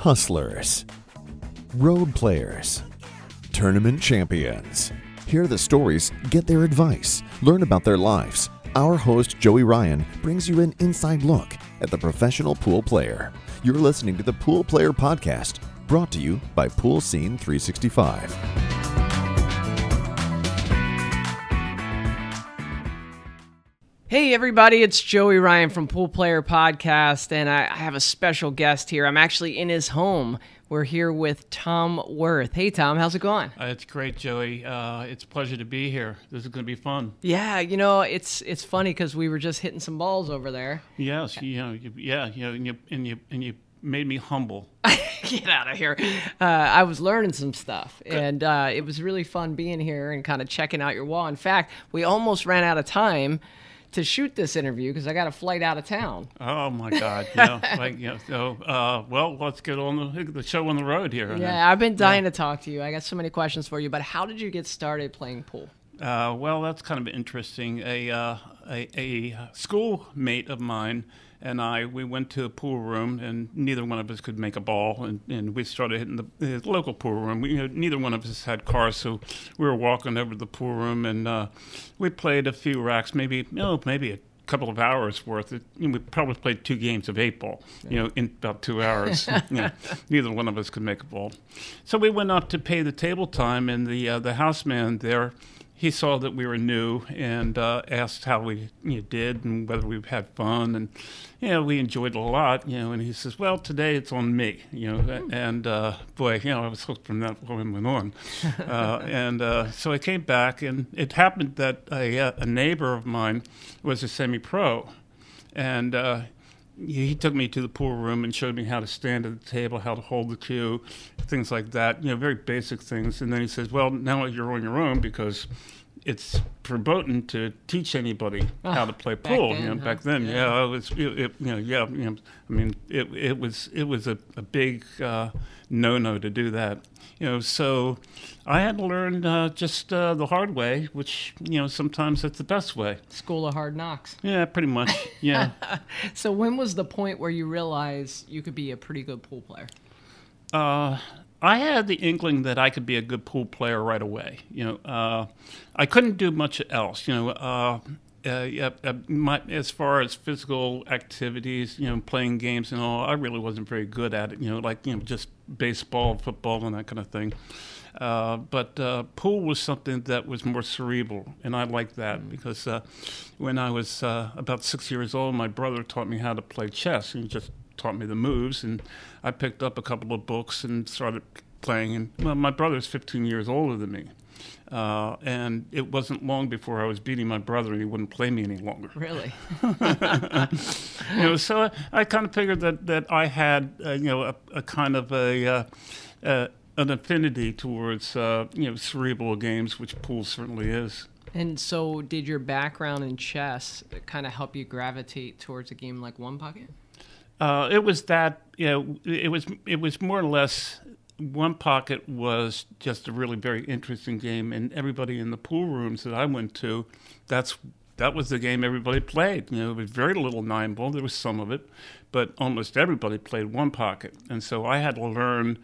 hustlers, road players, tournament champions. Hear the stories, get their advice, learn about their lives. Our host, Joey Ryan, brings you an inside look at the professional pool player. You're listening to the Pool Player Podcast, brought to you by Pool Scene 365. Hey, everybody, it's Joey Ryan from Pool Player Podcast, and I, I have a special guest here. I'm actually in his home. We're here with Tom Wirth. Hey, Tom, how's it going? Uh, it's great, Joey. Uh, it's a pleasure to be here. This is going to be fun. Yeah, you know, it's it's funny because we were just hitting some balls over there. Yes, you know, you, yeah, you know, and you and you and you made me humble. Get out of here. Uh, I was learning some stuff, and uh, it was really fun being here and kind of checking out your wall. In fact, we almost ran out of time to shoot this interview because I got a flight out of town. Oh my God! Yeah, like yeah. So, uh, well, let's get on the, the show on the road here. Yeah, I've been dying yeah. to talk to you. I got so many questions for you. But how did you get started playing pool? Uh, well, that's kind of interesting. A, uh, a, a schoolmate of mine and I we went to a pool room, and neither one of us could make a ball, and, and we started hitting the, the local pool room. We, you know, neither one of us had cars, so we were walking over to the pool room, and uh, we played a few racks, maybe know, maybe a couple of hours worth. It, you know, we probably played two games of eight ball, you know, in about two hours. you know, neither one of us could make a ball, so we went up to pay the table time, and the uh, the houseman there he saw that we were new and uh, asked how we you know, did and whether we had fun and you know we enjoyed it a lot you know and he says well today it's on me you know and uh, boy you know I was hooked from that moment on. Uh, and uh, so I came back and it happened that a, uh, a neighbor of mine was a semi-pro and uh, he took me to the pool room and showed me how to stand at the table, how to hold the cue, things like that. You know, very basic things. And then he says, "Well, now you're on your own because it's verboten to teach anybody oh, how to play pool. Then, you know, huh? back then, yeah, yeah it was, it, it, you know, yeah, you know, I mean, it, it was, it was a, a big uh, no-no to do that. You know, so I had to learn uh, just uh, the hard way, which you know sometimes that's the best way. School of hard knocks. Yeah, pretty much. Yeah. so when was the point where you realized you could be a pretty good pool player? Uh, I had the inkling that I could be a good pool player right away. You know, uh, I couldn't do much else. You know, uh, uh, uh, my, as far as physical activities, you know, playing games and all, I really wasn't very good at it. You know, like you know, just baseball, football, and that kind of thing. Uh, but uh, pool was something that was more cerebral, and I liked that mm. because uh, when I was uh, about six years old, my brother taught me how to play chess. He just taught me the moves, and I picked up a couple of books and started playing. And well, my brother's 15 years older than me. Uh, and it wasn't long before I was beating my brother, and he wouldn't play me any longer. Really? you know, so I, I, kind of figured that that I had, uh, you know, a, a, kind of a uh, uh an affinity towards, uh, you know, cerebral games, which pool certainly is. And so, did your background in chess kind of help you gravitate towards a game like One Pocket? Uh, it was that, you know, it was it was more or less one Pocket was just a really very interesting game, and everybody in the pool rooms that I went to, that's that was the game everybody played. You know, there was very little nine ball. There was some of it, but almost everybody played one pocket, and so I had to learn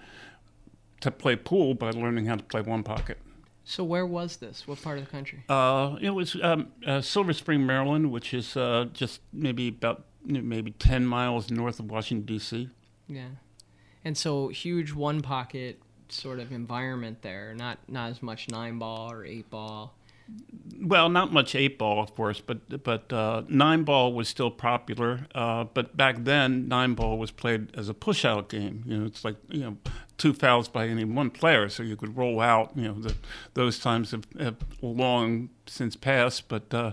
to play pool by learning how to play one pocket. So where was this? What part of the country? Uh, it was um, uh, Silver Spring, Maryland, which is uh, just maybe about maybe ten miles north of Washington D.C. Yeah and so huge one pocket sort of environment there. Not not as much nine ball or eight ball. Well, not much eight ball, of course, but but uh, nine ball was still popular. Uh, but back then, nine ball was played as a push out game. You know, it's like you know two fouls by any one player, so you could roll out. You know, the, those times have, have, long since passed, but uh,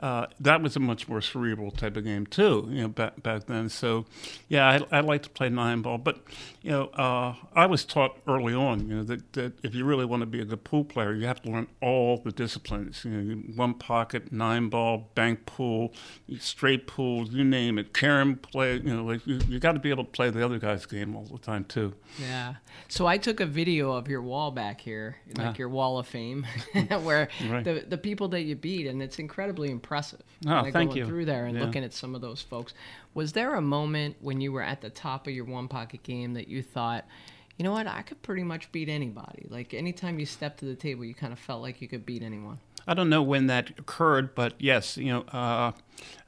uh, that was a much more cerebral type of game too. You know, back back then. So, yeah, I, I like to play nine ball, but you know, uh, I was taught early on, you know, that, that if you really want to be a good pool player, you have to learn all the disciplines. You know, one pocket, nine ball, bank pool, straight pool, you name it, carom play. You know, like you, you got to be able to play the other guy's game all the time too. Yeah. So I took a video of your wall back here, like Ah. your wall of fame, where Right. the the people that you beat, and it's incredibly impressive. Oh, Kinda thank going you. Through there and Yeah. looking at some of those folks, was there a moment when you were at the top of your one pocket game that you thought, you know what, I could pretty much beat anybody? Like anytime you stepped to the table, you kind of felt like you could beat anyone. I don't know when that occurred, but yes, you know, uh,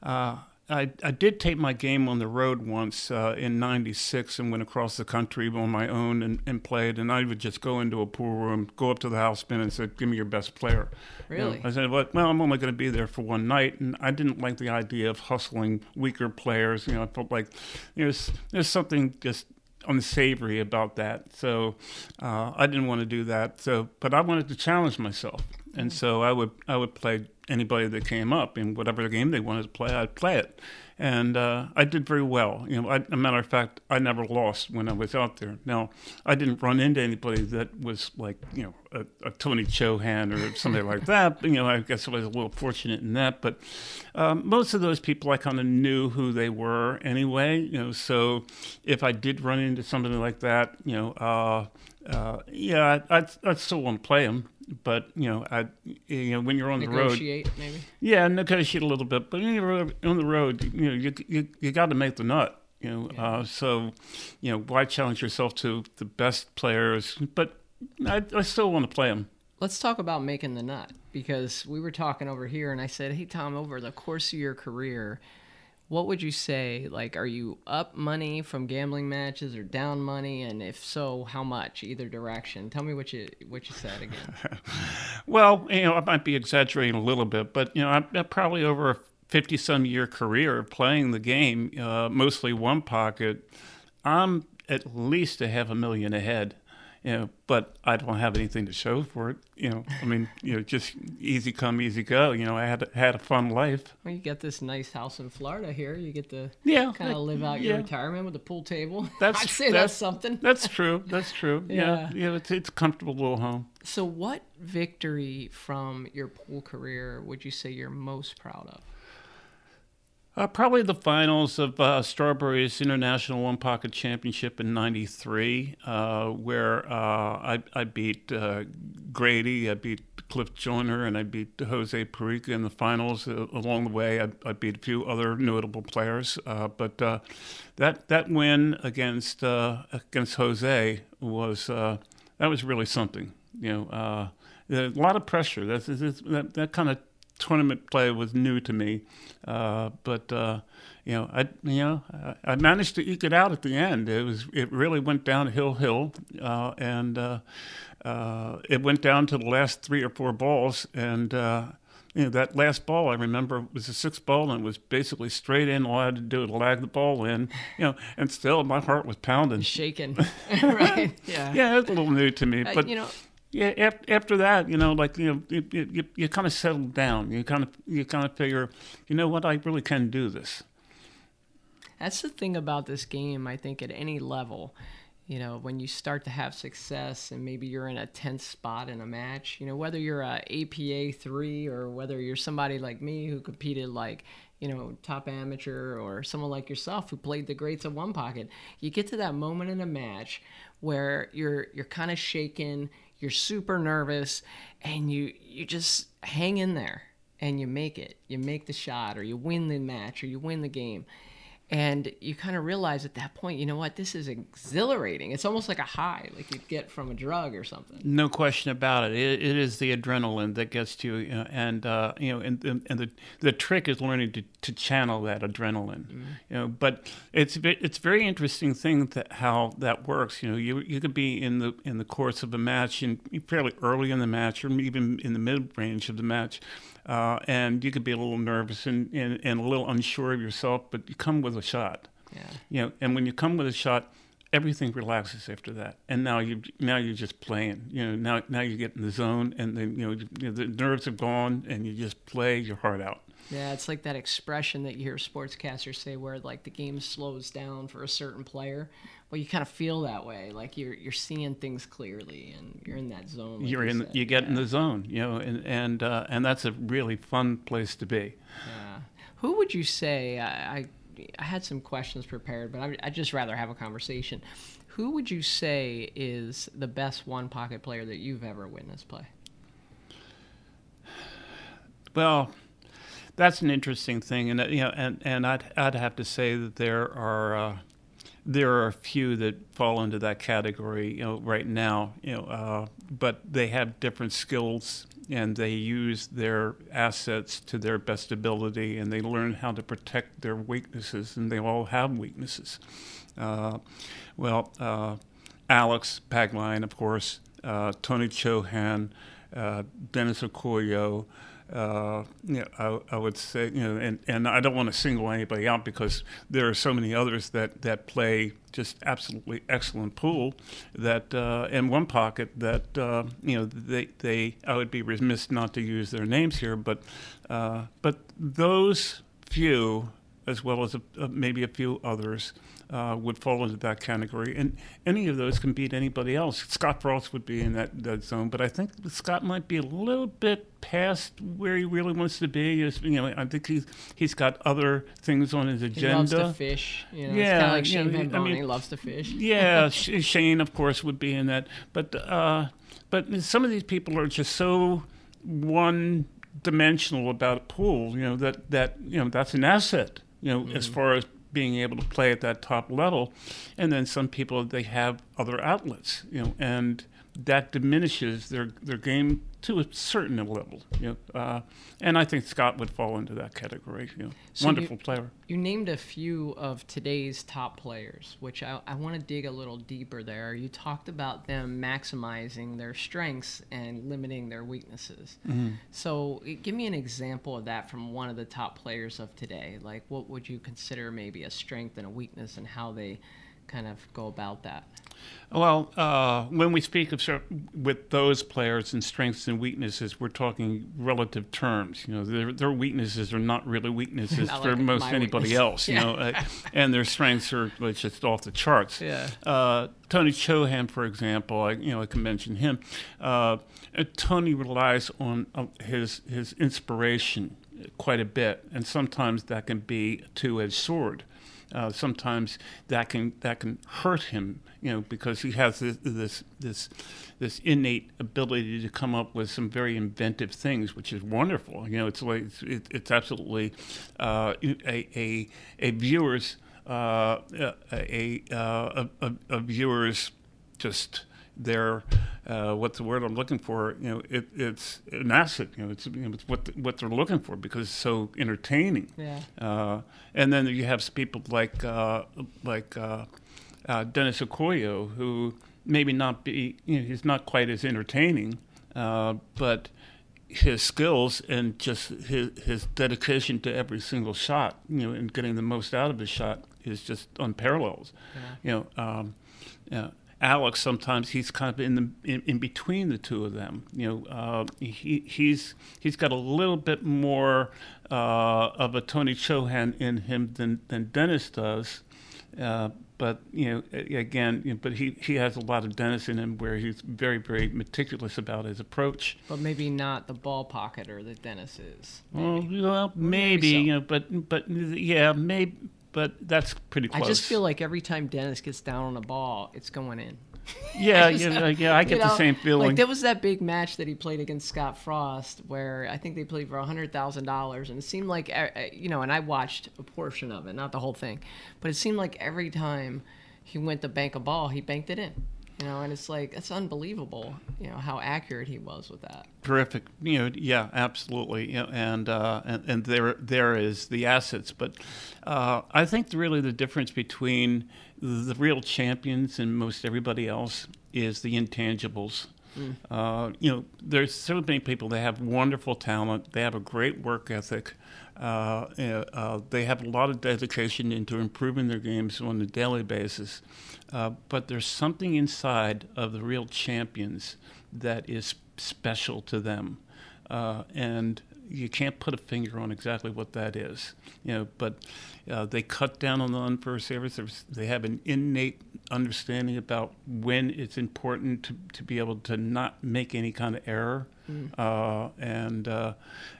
uh, I, I did take my game on the road once uh, in '96 and went across the country on my own and, and played. And I would just go into a pool room, go up to the house houseman and say, "Give me your best player." You know, Really? I said, well, well, I'm only going to be there for one night, and I didn't like the idea of hustling weaker players. You know, I felt like there's there's something just unsavory about that. So uh, I didn't want to do that. So, but I wanted to challenge myself, and so I would I would play anybody that came up in whatever game they wanted to play. I'd play it, and uh, I did very well. You know, I, a matter of fact, I never lost when I was out there. Now, I didn't run into anybody that was like you know a, a Tony Chohan or somebody like that. You know, I guess I was a little fortunate in that, but um, most of those people I kind of knew who they were anyway. You know, so if I did run into somebody like that, you know, uh, uh, yeah, I, I'd, I'd still want to play them. But you know, I, you know, when you're on the road, Negotiate, maybe. yeah, negotiate a little bit. But when you're on the road, you know, you you, you got to make the nut. You know, uh, so you know, why challenge yourself to the best players? But I, I still want to play them. Let's talk about making the nut because we were talking over here, and I said, "Hey Tom, over the course of your career, what would you say? Like, are you up money from gambling matches or down money? And if so, how much? Either direction. Tell me what you what you said again. Well, you know, I might be exaggerating a little bit, but you know, I'm, I'm probably over a fifty-some year career of playing the game, uh, mostly one pocket. I'm at least a half a million ahead. You know, but I don't have anything to show for it. You know, I mean, you know, just easy come, easy go. You know, I had had a fun life. well, you got this nice house in Florida here. You get to Yeah, kind of live out your retirement with a pool table. That's- I'd say that's, that's- something. That's true. That's true. Yeah. yeah, yeah. It's it's a comfortable little home. So, what victory from your pool career would you say you're most proud of? Uh, probably the finals of uh, Strawberry's International One Pocket Championship in '93, uh, where uh, I, I beat uh, Grady, I beat Cliff Joyner, and I beat Jose Parica in the finals. Uh, along the way, I, I beat a few other notable players, but that that win against against Jose was that was really something. You know, a lot of pressure. That's, that's, that that kind of tournament play was new to me, uh, but uh, you know, I you know I, I managed to eke it out at the end. It was it really went downhill hill, uh, and uh, uh, it went down to the last three or four balls, and uh, you know that last ball I remember was a sixth ball and it was basically straight in. All I had to do was lag the ball in, you know, and still my heart was pounding. Shaken, right? Yeah. Yeah, it's a little new to me, Uh, but you know, yeah, after, that, you know, like you know, you, you, you kind of settle down. You kind of you kind of figure, you know what, I really can do this. That's the thing about this game, I think, at any level. You know, when you start to have success and maybe you're in a tense spot in a match, you know, whether you're a APA 3 or whether you're somebody like me who competed like, you know, top amateur or someone like yourself who played the greats of one pocket, you get to that moment in a match where you're you're kind of shaken, you're super nervous, and you you just hang in there and you make it. You make the shot or you win the match or you win the game. And you kind of realize at that point, you know what, this is exhilarating. It's almost like a high, like you'd get from a drug or something. No question about it. It, it is the adrenaline that gets to you, you know, and uh, you know, and, and, and the the trick is learning to, to channel that adrenaline. You know, but it's it's very interesting thing that how that works. You know, you you could be in the in the course of a match and fairly early in the match, or even in the mid range of the match. Uh, and you could be a little nervous and, and, and a little unsure of yourself, but you come with a shot. Yeah. You know, and when you come with a shot, everything relaxes after that. And now you now you're just playing. You know, now now you get in the zone, and then you know, you know the nerves are gone, and you just play your heart out. Yeah, it's like that expression that you hear sportscasters say where like the game slows down for a certain player. Well, you kind of feel that way, like you're you're seeing things clearly and you're in that zone. like you're you in. said. You get in the zone. You know, and and uh, and that's a really fun place to be. Yeah. Who would you say? I, I, I had some questions prepared, but I'd just rather have a conversation. Who would you say is the best one pocket player that you've ever witnessed play? Well, that's an interesting thing, and uh, you know, and, and I'd I'd have to say that there are uh, there are a few that fall into that category, you know, right now, you know, uh, but they have different skills and they use their assets to their best ability, and they learn how to protect their weaknesses, and they all have weaknesses. Uh, well, uh, Alex Pagulayan, of course, uh, Tony Chohan, uh, Dennis Orcollo uh, you know, I, I, would say, you know, and, and I don't want to single anybody out because there are so many others that, that play just absolutely excellent pool that uh, in one pocket that uh, you know they, they I would be remiss not to use their names here, but uh, but those few as well as a, maybe a few others, uh, would fall into that category. And any of those can beat anybody else. Scott Frost would be in that, that zone, but I think Scott might be a little bit past where he really wants to be. you know, I think he's he's got other things on his agenda. He loves to fish. You know, yeah, like Shane you know, I mean, he loves to fish. Yeah, Shane, of course, would be in that. But uh, but some of these people are just so one dimensional about a pool. You know that that you know that's an asset you know, mm-hmm. as far as being able to play at that top level. And then some people they have other outlets, you know, and that diminishes their their game to a certain level. You know, uh, and I think Scott would fall into that category. You know, so wonderful you, player. You named a few of today's top players, which I, I want to dig a little deeper there. You talked about them maximizing their strengths and limiting their weaknesses. Mm-hmm. So, give me an example of that from one of the top players of today. Like, what would you consider maybe a strength and a weakness, and how they kind of go about that? Well, uh, when we speak of with those players and strengths and weaknesses, we're talking relative terms. You know, their, their weaknesses are not really weaknesses not for like most anybody weakness. else. You yeah. know, uh, and their strengths are just off the charts. Yeah. Uh, Tony Chohan, for example, I, you know, I can mention him. Uh, Tony relies on uh, his his inspiration quite a bit, and sometimes that can be a two-edged sword uh, sometimes that can that can hurt him, you know, because he has this, this this this innate ability to come up with some very inventive things, which is wonderful. You know, it's like it's, it's absolutely uh, a, a a viewer's uh, a, a, uh, a, a viewer's just their uh, what's the word I'm looking for? You know, it, it's an asset. You know, it's, you know, it's what the, what they're looking for because it's so entertaining. Yeah. Uh, and then you have people like uh, like uh, uh, Dennis Orcollo, who maybe not be you know, he's not quite as entertaining, uh, but his skills and just his his dedication to every single shot, you know, and getting the most out of his shot is just unparalleled. Yeah. You know. Um, yeah Alex sometimes he's kind of in the in, in between the two of them. You know, uh, he he's he's got a little bit more uh, of a Tony Chohan in him than than Dennis does. Uh, but you know, again, you know, but he, he has a lot of Dennis in him, where he's very very meticulous about his approach. But maybe not the ball pocketer that Dennis is. Maybe. Well, well, maybe, maybe so. you know, but but yeah, maybe but that's pretty close. I just feel like every time Dennis gets down on a ball, it's going in. Yeah, yeah, yeah, I get know, the same feeling. Like there was that big match that he played against Scott Frost, where I think they played for hundred thousand dollars, and it seemed like you know, and I watched a portion of it, not the whole thing, but it seemed like every time he went to bank a ball, he banked it in. You know, and it's like it's unbelievable, you know, how accurate he was with that. Terrific. You know, yeah, absolutely. You know, and uh, and and there there is the assets, but uh, I think really the difference between the real champions and most everybody else is the intangibles. Mm. Uh, you know, there's so many people that have wonderful talent. They have a great work ethic. Uh, uh, they have a lot of dedication into improving their games on a daily basis. Uh, but there's something inside of the real champions that is special to them. And you can't put a finger on exactly what that is, you know. But uh, they cut down on the unfair service. They have an innate understanding about when it's important to, to be able to not make any kind of error. uh, and, uh,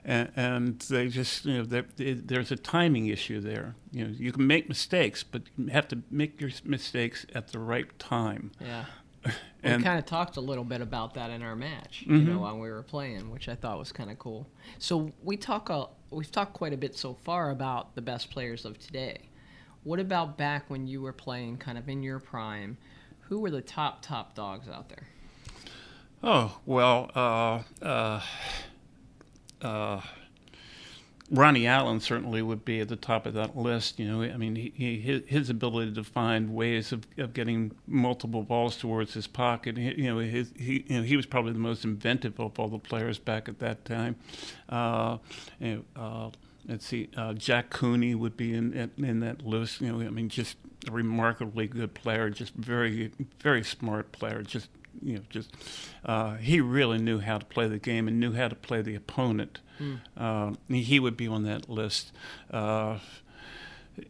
and and they just you know there- there's a timing issue there. You know, you can make mistakes, but you have to make your mistakes at the right time. Yeah. And- we kind of talked a little bit about that in our match, you know, while we were playing, which I thought was kind of cool. So we talk a, we've talked quite a bit so far about the best players of today. What about back when you were playing, kind of in your prime? Who were the top top dogs out there? Oh well, uh, uh, uh, Ronnie Allen certainly would be at the top of that list. You know, I mean, he, he, his, ability to find ways of, of getting multiple balls towards his pocket. he- You know, his, he you know he was probably the most inventive of all the players back at that time. Uh, uh, let's see, uh, Jack Cooney would be in, in in that list. You know, I mean, just a remarkably good player, just very very smart player, just you know, just uh, he really knew how to play the game and knew how to play the opponent. Uh, he would be on that list.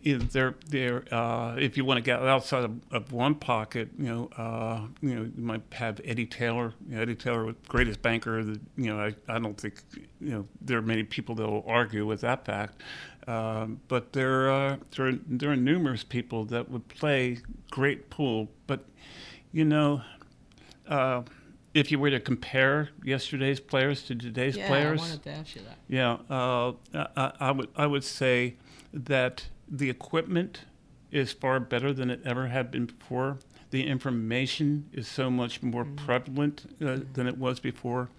If there, there, uh, if you want to get outside of, of one pocket, you know, uh, you know, you might have Eddie Taylor. You know, Eddie Taylor, greatest banker. That you know, I, I don't think, you know, there are many people that will argue with that fact. Um, but there, uh, there, are, there are numerous people that would play great pool. But, you know, uh, if you were to compare yesterday's players to today's yeah, players, I wanted to ask you that. yeah, uh, I, I would I would say that the equipment is far better than it ever had been before. The information is so much more prevalent uh, than it was before.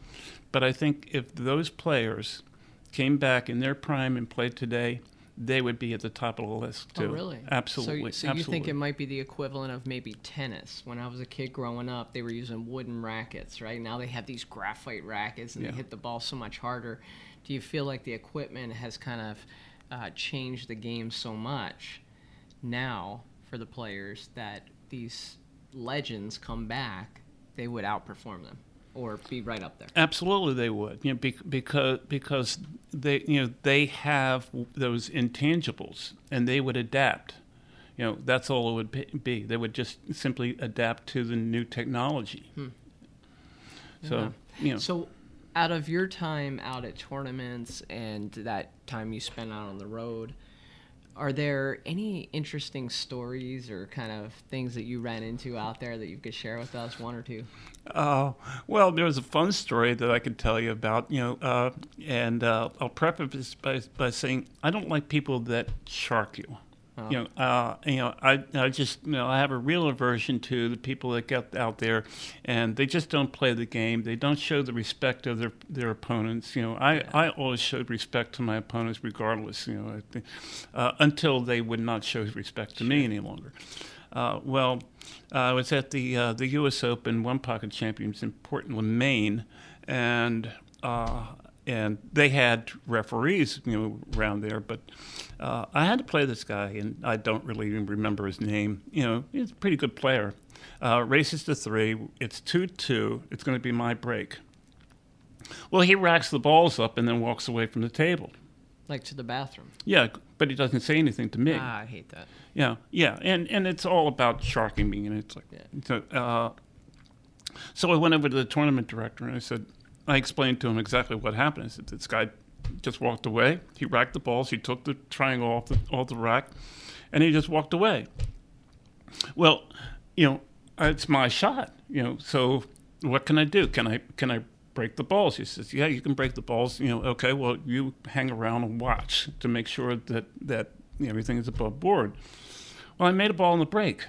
But I think if those players came back in their prime and played today, they would be at the top of the list too. Oh, really? Absolutely. So, so you think it might be the equivalent of maybe tennis? When I was a kid growing up, they were using wooden rackets, right? Now they have these graphite rackets and Yeah. they hit the ball so much harder. Do you feel like the equipment has kind of uh, changed the game so much now for the players that these legends come back, they would outperform them or be right up there? Absolutely, they would. You know, bec- because because they you know they have those intangibles, and they would adapt. You know, that's all it would be- be. They would just simply adapt to the new technology. So you know, So, out of your time out at tournaments and that time you spent out on the road, are there any interesting stories or kind of things that you ran into out there that you could share with us? One or two? Uh, well, there was a fun story that I could tell you about, you know, uh, and uh, I'll preface by, by saying I don't like people that shark you. You know, uh, you know, I, I just, you know, I have a real aversion to the people that get out there, and they just don't play the game. They don't show the respect of their their opponents. You know, I, I always showed respect to my opponents, regardless. You know, I think, uh, until they would not show respect to me any longer. Uh, well, uh, I was at the uh, the U.S. Open One Pocket Champions in Portland, Maine, and uh, and they had referees, you know, around there. But uh, I had to play this guy, and I don't really even remember his name. You know, he's a pretty good player. Uh, races to three. It's two-two. It's going to be my break. Well, he racks the balls up and then walks away from the table. Like to the bathroom? Yeah, but he doesn't say anything to me. Ah, I hate that. Yeah, yeah, and and it's all about sharking me, and it's like, Yeah. so, uh, so I went over to the tournament director and I said, I explained to him exactly what happened. I said, this guy just walked away. He racked the balls. He took the triangle off the off the rack, and he just walked away. Well, you know, it's my shot. You know, so what can I do? Can I can I break the balls? He says, Yeah, you can break the balls. You know, okay. Well, you hang around and watch to make sure that that you know, everything is above board. Well, I made a ball in the break,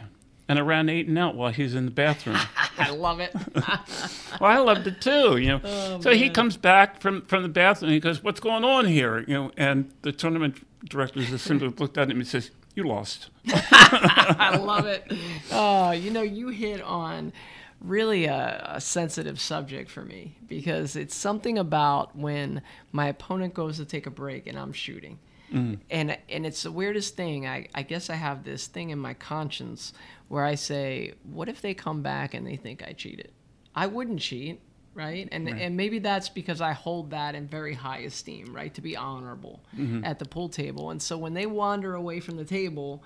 and ran eight and out while he's in the bathroom. I love it. well, I loved it too. You know, oh, so he comes back from from the bathroom. and He goes, "What's going on here?" You know, and the tournament director just simply looked at him and says, "You lost." I love it. Oh, you know, you hit on really a, a sensitive subject for me because it's something about when my opponent goes to take a break and I'm shooting. Mm. And and it's the weirdest thing. I, I guess I have this thing in my conscience where I say, what if they come back and they think I cheated? I wouldn't cheat, right? And and maybe that's because I hold that in very high esteem, right? To be honorable mm-hmm. at the pool table. And so when they wander away from the table,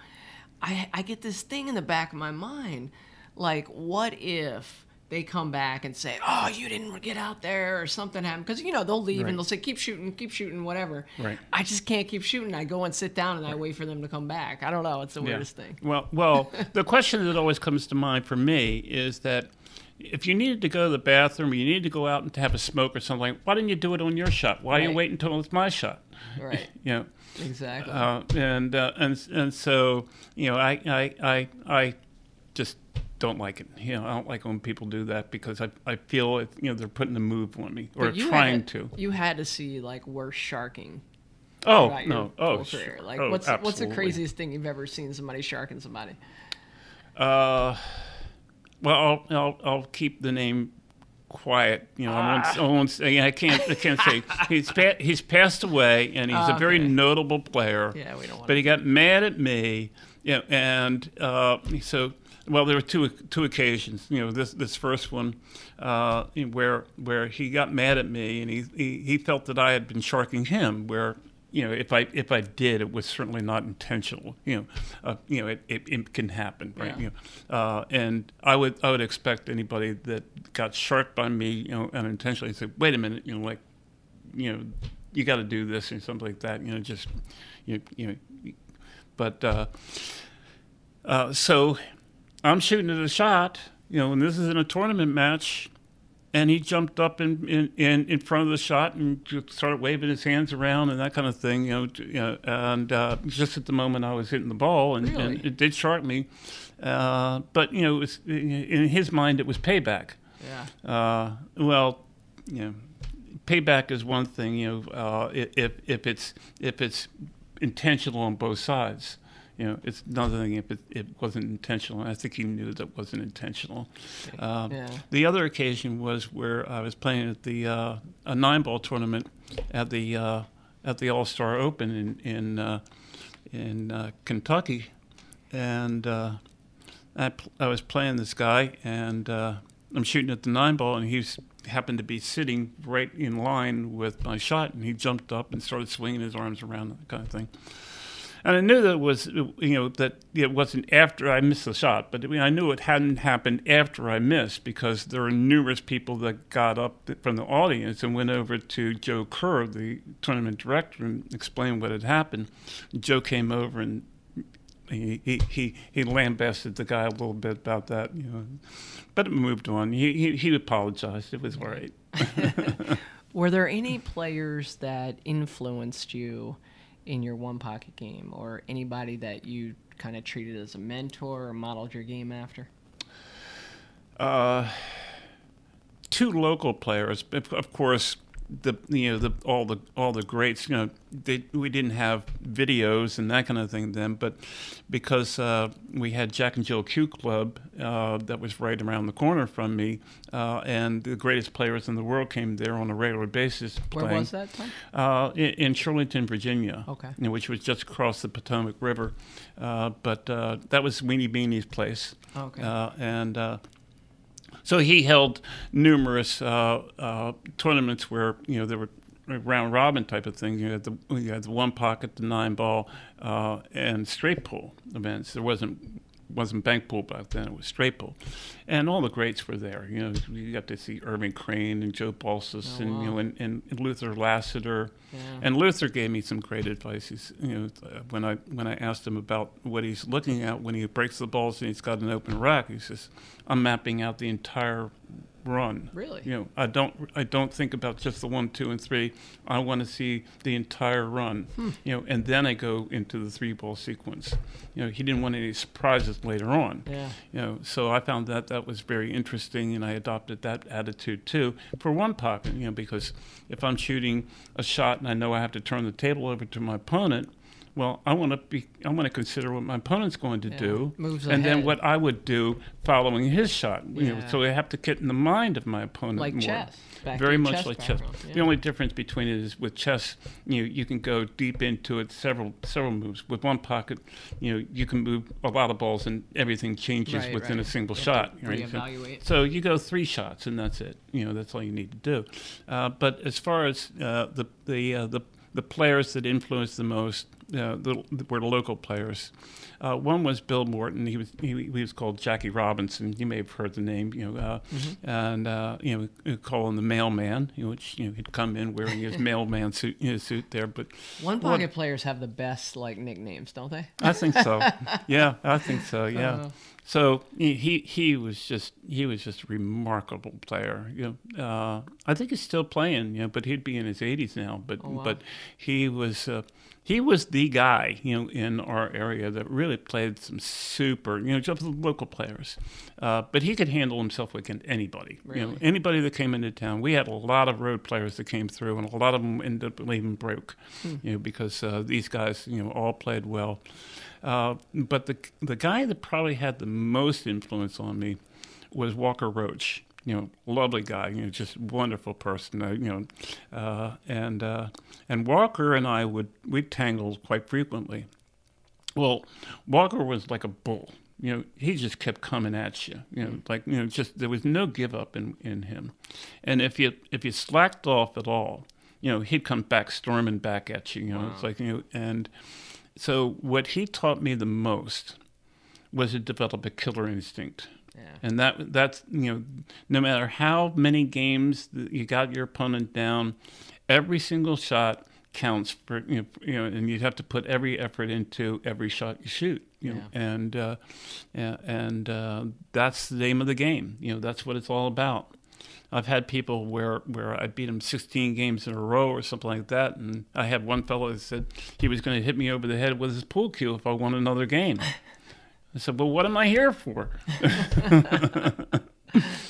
I I get this thing in the back of my mind, like what if they come back and say, "Oh, you didn't get out there," or something happened because you know they'll leave Right. and they'll say, "Keep shooting, keep shooting, whatever." Right. I just can't keep shooting. I go and sit down and I wait for them to come back. I don't know. It's the Yeah. weirdest thing. Well, well, the question that always comes to mind for me is that if you needed to go to the bathroom, or you needed to go out and to have a smoke or something, why didn't you do it on your shot? Why didn't you Right. wait until it's my shot? Right. You know, Exactly. uh, and uh, and and so you know, I I I, I just don't like it. You know, I don't like when people do that because I, I feel it, you know they're putting a move on me or trying had, to. You had to see like worse sharking. Oh no! Oh, sure. Like, Oh, what's what's the craziest thing you've ever seen somebody sharking somebody? Uh, well, I'll, I'll I'll keep the name quiet. You know, I won't, I won't say. I can't. I can't say he's pa- he's passed away, and he's a very Okay. notable player. Yeah, we don't want. But he got mad at me, you know, and uh, so well, there were two two occasions. You know, this this first one, uh, where where he got mad at me, and he, he he felt that I had been sharking him. Where you know, if I if I did, it was certainly not intentional. You know, uh, you know, it, it, it can happen, right? Yeah. You know, uh, and I would I would expect anybody that got sharked by me, you know, unintentionally, to say, wait a minute, you know, like, you know, you got to do this or something like that. You know, just you you know, but uh, uh, so I'm shooting at a shot, you know, and this is in a tournament match, and he jumped up in, in, in, in front of the shot and just started waving his hands around and that kind of thing, you know, to- you know and uh, just at the moment I was hitting the ball, and, Really? and it did shark me, uh, but you know, it was, in his mind it was payback. Yeah. Uh, well, you know, payback is one thing. You know, uh, if if it's if it's intentional on both sides. You know, it's another thing if it, it wasn't intentional. I think he knew that wasn't intentional. Um, Yeah. The other occasion was where I was playing at the uh, a nine ball tournament at the uh, at the All Star Open in in uh, in uh, Kentucky, and uh, I, pl- I was playing this guy, and uh, I'm shooting at the nine ball, and he's happened to be sitting right in line with my shot, and he jumped up and started swinging his arms around, that kind of thing. And I knew that it was, you know, that it wasn't after I missed the shot, but I, knew it hadn't happened after I missed because there were numerous people that got up from the audience and went over to Joe Kerr, the tournament director, and explained what had happened. Joe came over and he, he, he, he lambasted the guy a little bit about that, you know, but it moved on. He, he, he apologized. It was all right. Were there any players that influenced you in your one pocket game, or anybody that you kind of treated as a mentor or modeled your game after? Uh, two local players, of of course. The you know the all the all the greats you know they, we didn't have videos and that kind of thing then but because uh, we had Jack and Jill Q Club uh, that was right around the corner from me uh, and the greatest players in the world came there on a regular basis Where was that? Uh, in, in Shirlington, Virginia. Okay. you know, which was just across the Potomac River. Uh, but uh, that was Weenie Beenie's place. Okay. Uh, and uh, so he held numerous uh, uh, tournaments where, you know, there were round robin type of things. You had the, you had the one pocket, the nine ball, uh, and straight pool events. There wasn't wasn't bank pool back then; it was straight pool, and all the greats were there. You know, you got to see Irving Crane and Joe Balsis, Oh, and you know, and, and Luther Lassiter, Yeah. and Luther gave me some great advice. He's, you know, uh, when I when I asked him about what he's looking at when he breaks the balls and he's got an open rack, he says, "I'm mapping out the entire run. Really? You know, I don't I don't think about just the one, two, and three. I want to see the entire run. Hmm. You know, and then I go into the three ball sequence. You know, he didn't want any surprises later on. Yeah. You know, so I found that that was very interesting, and I adopted that attitude too for one pocket. You know, because if I'm shooting a shot and I know I have to turn the table over to my opponent, well, I want to be I want to consider what my opponent's going to Yeah, do, moves and then what I would do following his shot. You know, so I have to get in the mind of my opponent Like more. chess. Back Very much chess like chess. background, The only difference between it is with chess, you you can go deep into it several several moves. With one pocket, you know you can move a lot of balls and everything changes Right, within right. a single You shot. right? So-. So, you go three shots and that's it. You know that's all you need to do. Uh, but as far as uh, the the uh, the the players that influence the most uh, the, were the local players. Uh, one was Bill Morton. He was he, he, was called Jackie Robinson. You may have heard the name. You know, uh, mm-hmm. and uh, you know, we call him the mailman. You know, which you know he'd come in wearing his mailman suit, you know, suit there. But one pocket players have the best like nicknames, don't they? I think so. yeah, I think so. Yeah. Uh, so he he was just he was just a remarkable player. You know, uh, I think he's still playing. You know, but he'd be in his 80s now. But oh, wow. but he was uh, he was the guy. You know, in our area that really played some super. You know, just local players. Uh, but he could handle himself against anybody. Really? You know, anybody that came into town. We had a lot of road players that came through, and a lot of them ended up leaving broke. Hmm. You know, because uh, these guys you know all played well. Uh, but the the guy that probably had the most influence on me was Walker Roach. You know, lovely guy. You know, just wonderful person. Uh, you know, uh, and uh, and Walker and I would we tangled quite frequently. Well, Walker was like a bull. You know, he just kept coming at you. You know, like you know, just there was no give up in, in him. And if you if you slacked off at all, you know, he'd come back storming back at you. You know, wow. it's like you know, and so what he taught me the most was to develop a killer instinct. Yeah. And that that's you know no matter how many games you got your opponent down, every single shot counts for you know, you know and you have to put every effort into every shot you shoot you know yeah. and uh, and uh, that's the name of the game you know that's what it's all about I've had people where where I beat them 16 games in a row or something like that, and I had one fellow that said he was going to hit me over the head with his pool cue if I won another game. I said, "Well, what am I here for?"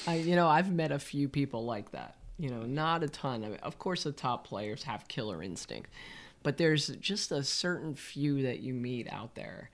I, you know, I've met a few people like that. You know, not a ton. I mean, of course, the top players have killer instinct, but there's just a certain few that you meet out there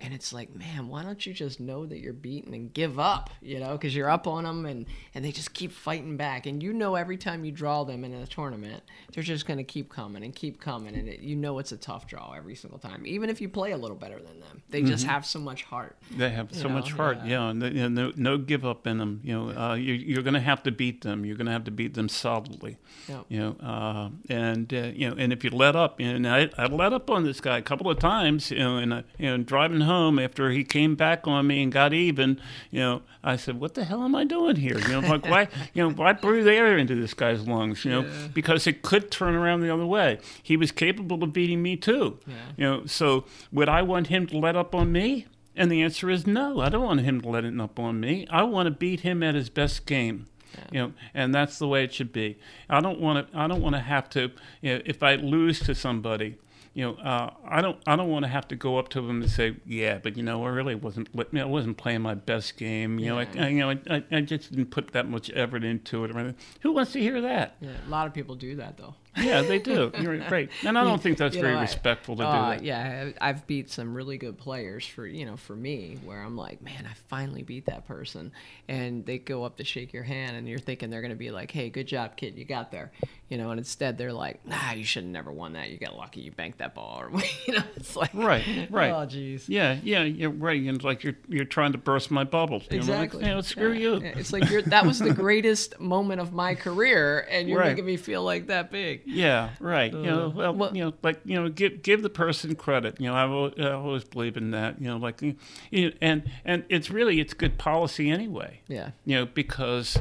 and it's like man why don't you just know that you're beaten and give up you know because you're up on them and and they just keep fighting back and you know every time you draw them in a tournament they're just going to keep coming and keep coming and it, you know it's a tough draw every single time even if you play a little better than them they mm-hmm. just have so much heart they have so know? much heart yeah, yeah. And you know, no, no give up in them you know uh, you, are going to have to beat them you're going to have to beat them solidly yep. you know uh, and uh, you know and if you let up and I, I let up on this guy a couple of times you know and, you know driving home home after he came back on me and got even, you know, I said, "What the hell am I doing here?" You know, like why, you know, why breathe air into this guy's lungs? You know, yeah. because it could turn around the other way. He was capable of beating me too. Yeah. You know, so would I want him to let up on me? And the answer is no. I don't want him to let it up on me. I want to beat him at his best game. Yeah. You know, and that's the way it should be. I don't want to. I don't want to have to. You know, if I lose to somebody, you know, uh, I don't I don't want to have to go up to them and say, yeah, but you know, I really wasn't I wasn't playing my best game. You yeah. know, I, you know, I, I just didn't put that much effort into it. Or anything. Who wants to hear that? Yeah, a lot of people do that though. Yeah, they do. You're right, and I don't think that's you very know, respectful to uh, do that. Yeah, I've beat some really good players for you know for me, where I'm like, man, I finally beat that person, and they go up to shake your hand, and you're thinking they're gonna be like, hey, good job, kid, you got there, you know, and instead they're like, nah, you should have never won that. You got lucky, you banked that ball, or you know, it's like, right, right. Oh, jeez. Yeah, yeah, you're right. And like you're you're trying to burst my bubble. You exactly. Know, like, know, screw yeah. you. It's like you're that was the greatest moment of my career, and you're right. making me feel like that big. Yeah, right. Uh, you know, well, well, you know, like you know, give give the person credit. You know, I always, I always believe in that. You know, like, you know, and and it's really it's good policy anyway. Yeah. You know, because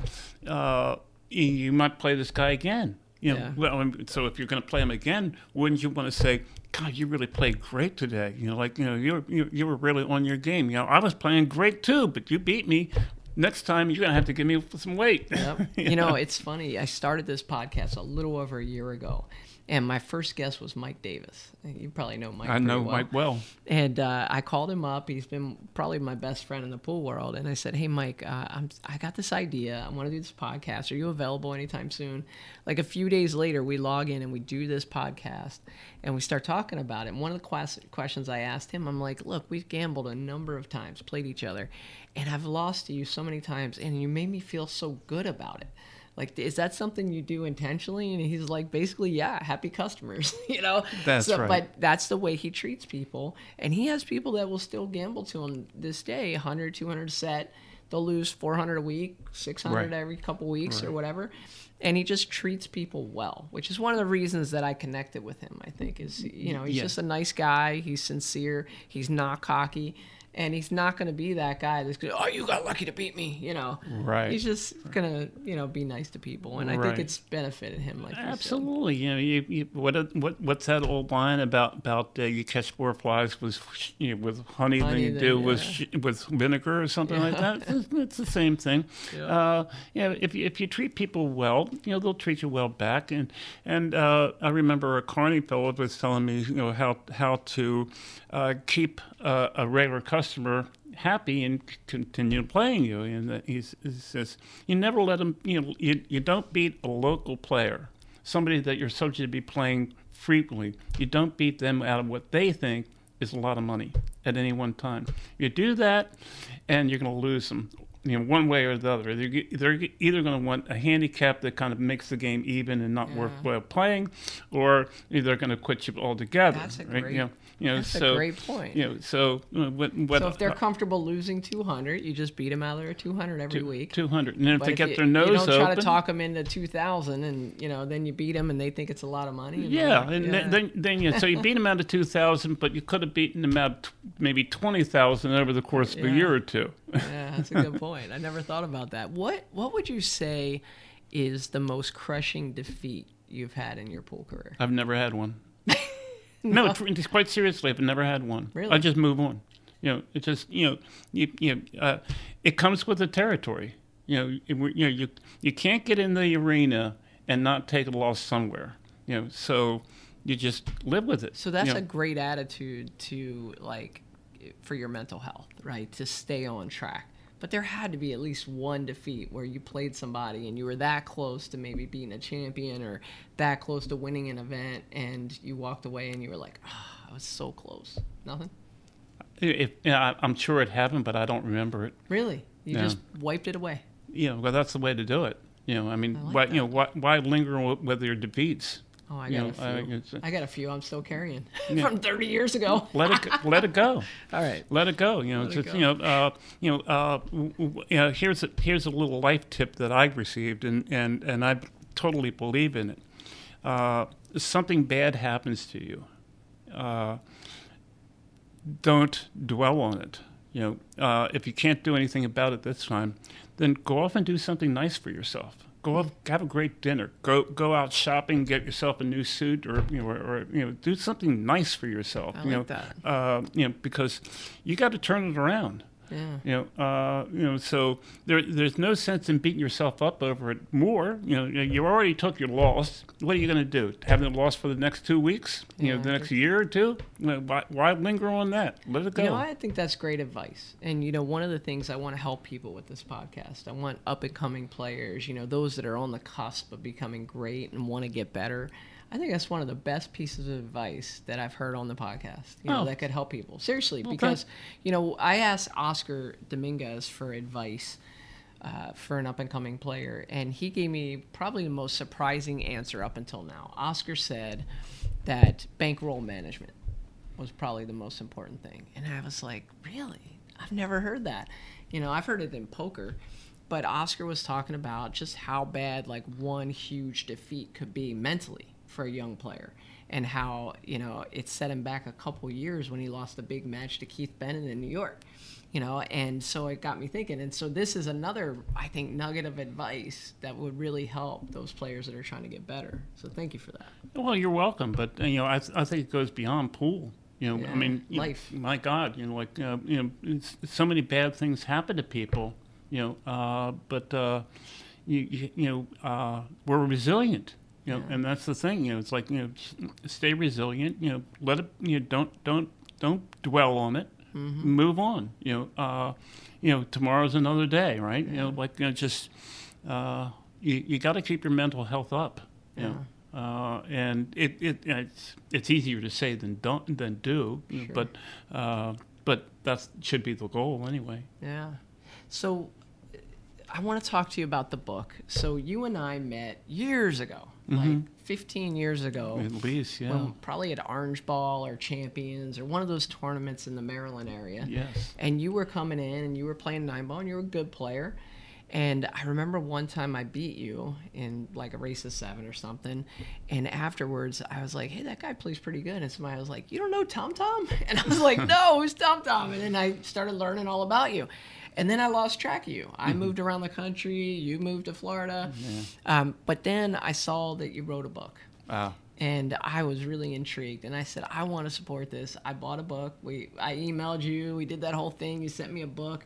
uh, you might play this guy again. You know, yeah. well, so if you're going to play him again, wouldn't you want to say, God, you really played great today. You know, like you know, you you you were really on your game. You know, I was playing great too, but you beat me next time you're gonna have to give me some weight. Yep. you know, it's funny. I started this podcast a little over a year ago, and my first guest was Mike Davis. You probably know Mike. I know well. Mike well. And uh, I called him up. He's been probably my best friend in the pool world. And I said, "Hey, Mike, uh, I'm I got this idea. I want to do this podcast. Are you available anytime soon?" Like a few days later, we log in and we do this podcast, and we start talking about it. And one of the quest- questions I asked him, I'm like, "Look, we've gambled a number of times, played each other, and I've lost to you so many times, and you made me feel so good about it." Like is that something you do intentionally and he's like basically yeah happy customers you know that's so, right but that's the way he treats people and he has people that will still gamble to him this day 100 200 set they'll lose 400 a week 600 right. every couple weeks right. or whatever and he just treats people well, which is one of the reasons that I connected with him. I think is you know he's Yeah. just a nice guy. He's sincere. He's not cocky, and he's not going to be that guy that's going, to, oh, you got lucky to beat me. You know, Right. He's just gonna you know be nice to people, and I think it's benefited him. Like you. Absolutely, you know, you, you, what what what's that old line about about uh, you catch more flies with you know, with honey, Honey than you than- do with yeah. sh- with vinegar or something like that? It's, it's the same thing. Yeah. Uh, you know, if you, if you treat people well, you know they'll treat you well back. And and uh, I remember a Carney fellow was telling me you know how how to uh, keep uh, a regular customer happy and c- continue playing you. And he says you never let them. You know, you, you don't beat a local player, somebody that you're subject to be playing frequently. You don't beat them out of what they think is a lot of money at any one time. You do that, and you're going to lose them. You know, one way or the other. They're, they're either going to want a handicap that kind of makes the game even and not Yeah. worthwhile playing, or they're going to quit you altogether. That's a right? great- You know, you know, That's so, a great point. You know, so uh, what? what so if they're comfortable losing 200, you just beat them out of their 200 every week. two hundred, and then if But they if get you, their nose you don't try open, to talk them into 2,000, and you know, then you beat them, and they think it's a lot of money. And Yeah, they're and like, then- then then you so you beat them out of two thousand, but you could have beaten them out t- maybe twenty thousand over the course of a year or two. yeah, that's a good point. I never thought about that. What What would you say is the most crushing defeat you've had in your pool career? I've never had one. no, just quite seriously, I've never had one. Really? I just move on. You know, it just you know you you know, uh, it comes with the territory. You know, it, you know you you can't get in the arena and not take a loss somewhere. You know, so you just live with it. So that's you know. a great attitude to like for your mental health, right? To stay on track. But there had to be at least one defeat where you played somebody and you were that close to maybe being a champion or that close to winning an event and you walked away and you were like, oh, I was so close. Nothing? If, yeah, I'm sure it happened, but I don't remember it. Really? You Yeah. just wiped it away. Yeah, well, that's the way to do it. You know, I mean, I like why, that. you know, why, why linger with your defeats? Oh, I You got know, a I- few. it's- I got a few I'm still carrying Yeah. from 30 years ago. Let it, go- let it go. All right. Let it go. You know, Let it's it just, you know, uh, you know, uh, w- w- you know, here's a here's a little life tip that I received, and and and I totally believe in it. Uh, something bad happens to you. Uh, don't dwell on it. You know, uh, if you can't do anything about it this time, then go off and do something nice for yourself. Go have a great dinner. Go go out shopping, get yourself a new suit, or you know, or, or you know, do something nice for yourself. I you like know, that. Uh, you know, because you got to turn it around. Yeah. You know, uh, you know, so there, there's no sense in beating yourself up over it more. You know, you already took your loss. What are you going to do? Have the loss for the next two weeks? You know, the next year or two? You know, why, why linger on that? Let it go. You know, I think that's great advice. And you know, one of the things I want to help people with this podcast, I want up and coming players, you know, those that are on the cusp of becoming great and want to get better. I think that's one of the best pieces of advice that I've heard on the podcast. You know, Oh. that could help people. Seriously, Well, because you know, I asked Oscar Dominguez for advice uh, for an up and coming player, and he gave me probably the most surprising answer up until now. Oscar said that bankroll management was probably the most important thing. And I was like, really? I've never heard that. You know, I've heard it in poker, but Oscar was talking about just how bad like one huge defeat could be mentally for a young player and how, you know, it set him back a couple years when he lost a big match to Keith Bennett in New York. You know, and so it got me thinking. And so this is another, I think, nugget of advice that would really help those players that are trying to get better. So thank you for that. Well, you're welcome, but you know, I, th- I think it goes beyond pool. You know, Yeah, I mean, you- life. my God, you know, like uh, you know, it's, so many bad things happen to people. You know, uh, but uh, you, you you know, uh, we're resilient. You know, Yeah. and that's the thing. You know, it's like you know, stay resilient. You know, let it. You know, don't don't don't dwell on it. Mm-hmm. Move on. You know, uh, you know, tomorrow's another day, right? You know, like you know, just uh, you you got to keep your mental health up. You know. Uh, and it, it it's it's easier to say than don't than do, Sure. but uh, but that should be the goal anyway. Yeah. So I want to talk to you about the book. So you and I met years ago, mm-hmm. like 15 years ago. At least, yeah, When, probably at Orange Ball or Champions or one of those tournaments in the Maryland area. yes, And you were coming in and you were playing nine ball and you were a good player. And I remember one time I beat you in like a race of seven or something. And afterwards, I was like, hey, that guy plays pretty good. And somebody was like, you don't know Tom Tom? And I was like, no, who's Tom Tom? And then I started learning all about you. And then I lost track of you. I moved around the country. You moved to Florida. Um, but then I saw that you wrote a book Wow. and I was really intrigued. And I said, I want to support this. I bought a book. We, I emailed you. We did that whole thing. You sent me a book,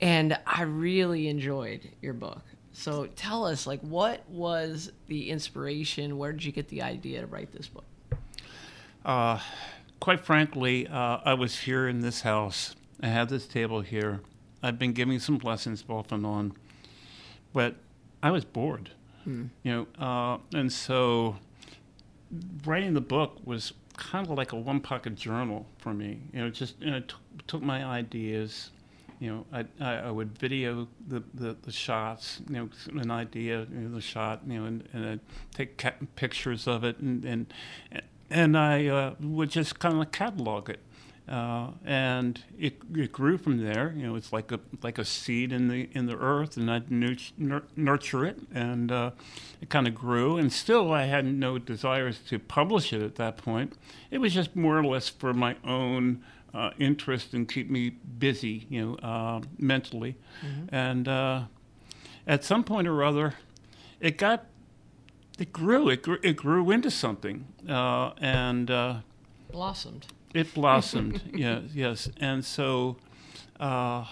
and I really enjoyed your book. So tell us, like, what was the inspiration? Where did you get the idea to write this book? Uh, quite frankly, uh, I was here in this house. I had this table here. I've been giving some lessons off and on, but I was bored. You know, uh, and so writing the book was kind of like a one pocket journal for me. You know, just you know, t- took my ideas. You know, I, I, I would video the, the, the shots, you know, an idea, you know, the shot, you know, and, and I'd take ca- pictures of it, and and, and I uh, would just kind of catalog it. Uh, and it, it grew from there. You know, it's like a like a seed in the in the earth, and I'd nur- nurture it, and uh, it kind of grew. And still, I had no desires to publish it at that point. It was just more or less for my own uh, interest and keep me busy, you know, uh, mentally. And uh, at some point or other, it got it grew. It grew, it grew into something, uh, and. Uh, Blossomed. It blossomed, yeah, yes, and so uh,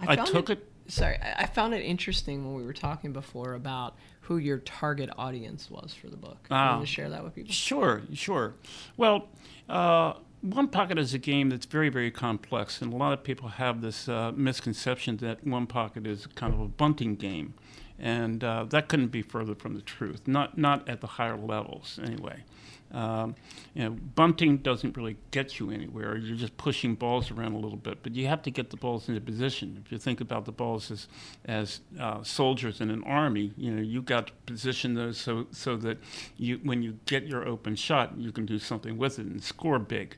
I, found took it. Sorry, I I found it interesting when we were talking before about who your target audience was for the book. Ah. you want to share that with people? Sure, sure. Well, uh, One Pocket is a game that's very, very complex, and a lot of people have this uh, misconception that One Pocket is kind of a bunting game, and uh, that couldn't be further from the truth. Not not at the higher levels, anyway. Um, you know, bunting doesn't really get you anywhere. You're just pushing balls around a little bit, but you have to get the balls into position. If you think about the balls as as uh, soldiers in an army, you know, you got to position those so so that you when you get your open shot, you can do something with it and score big.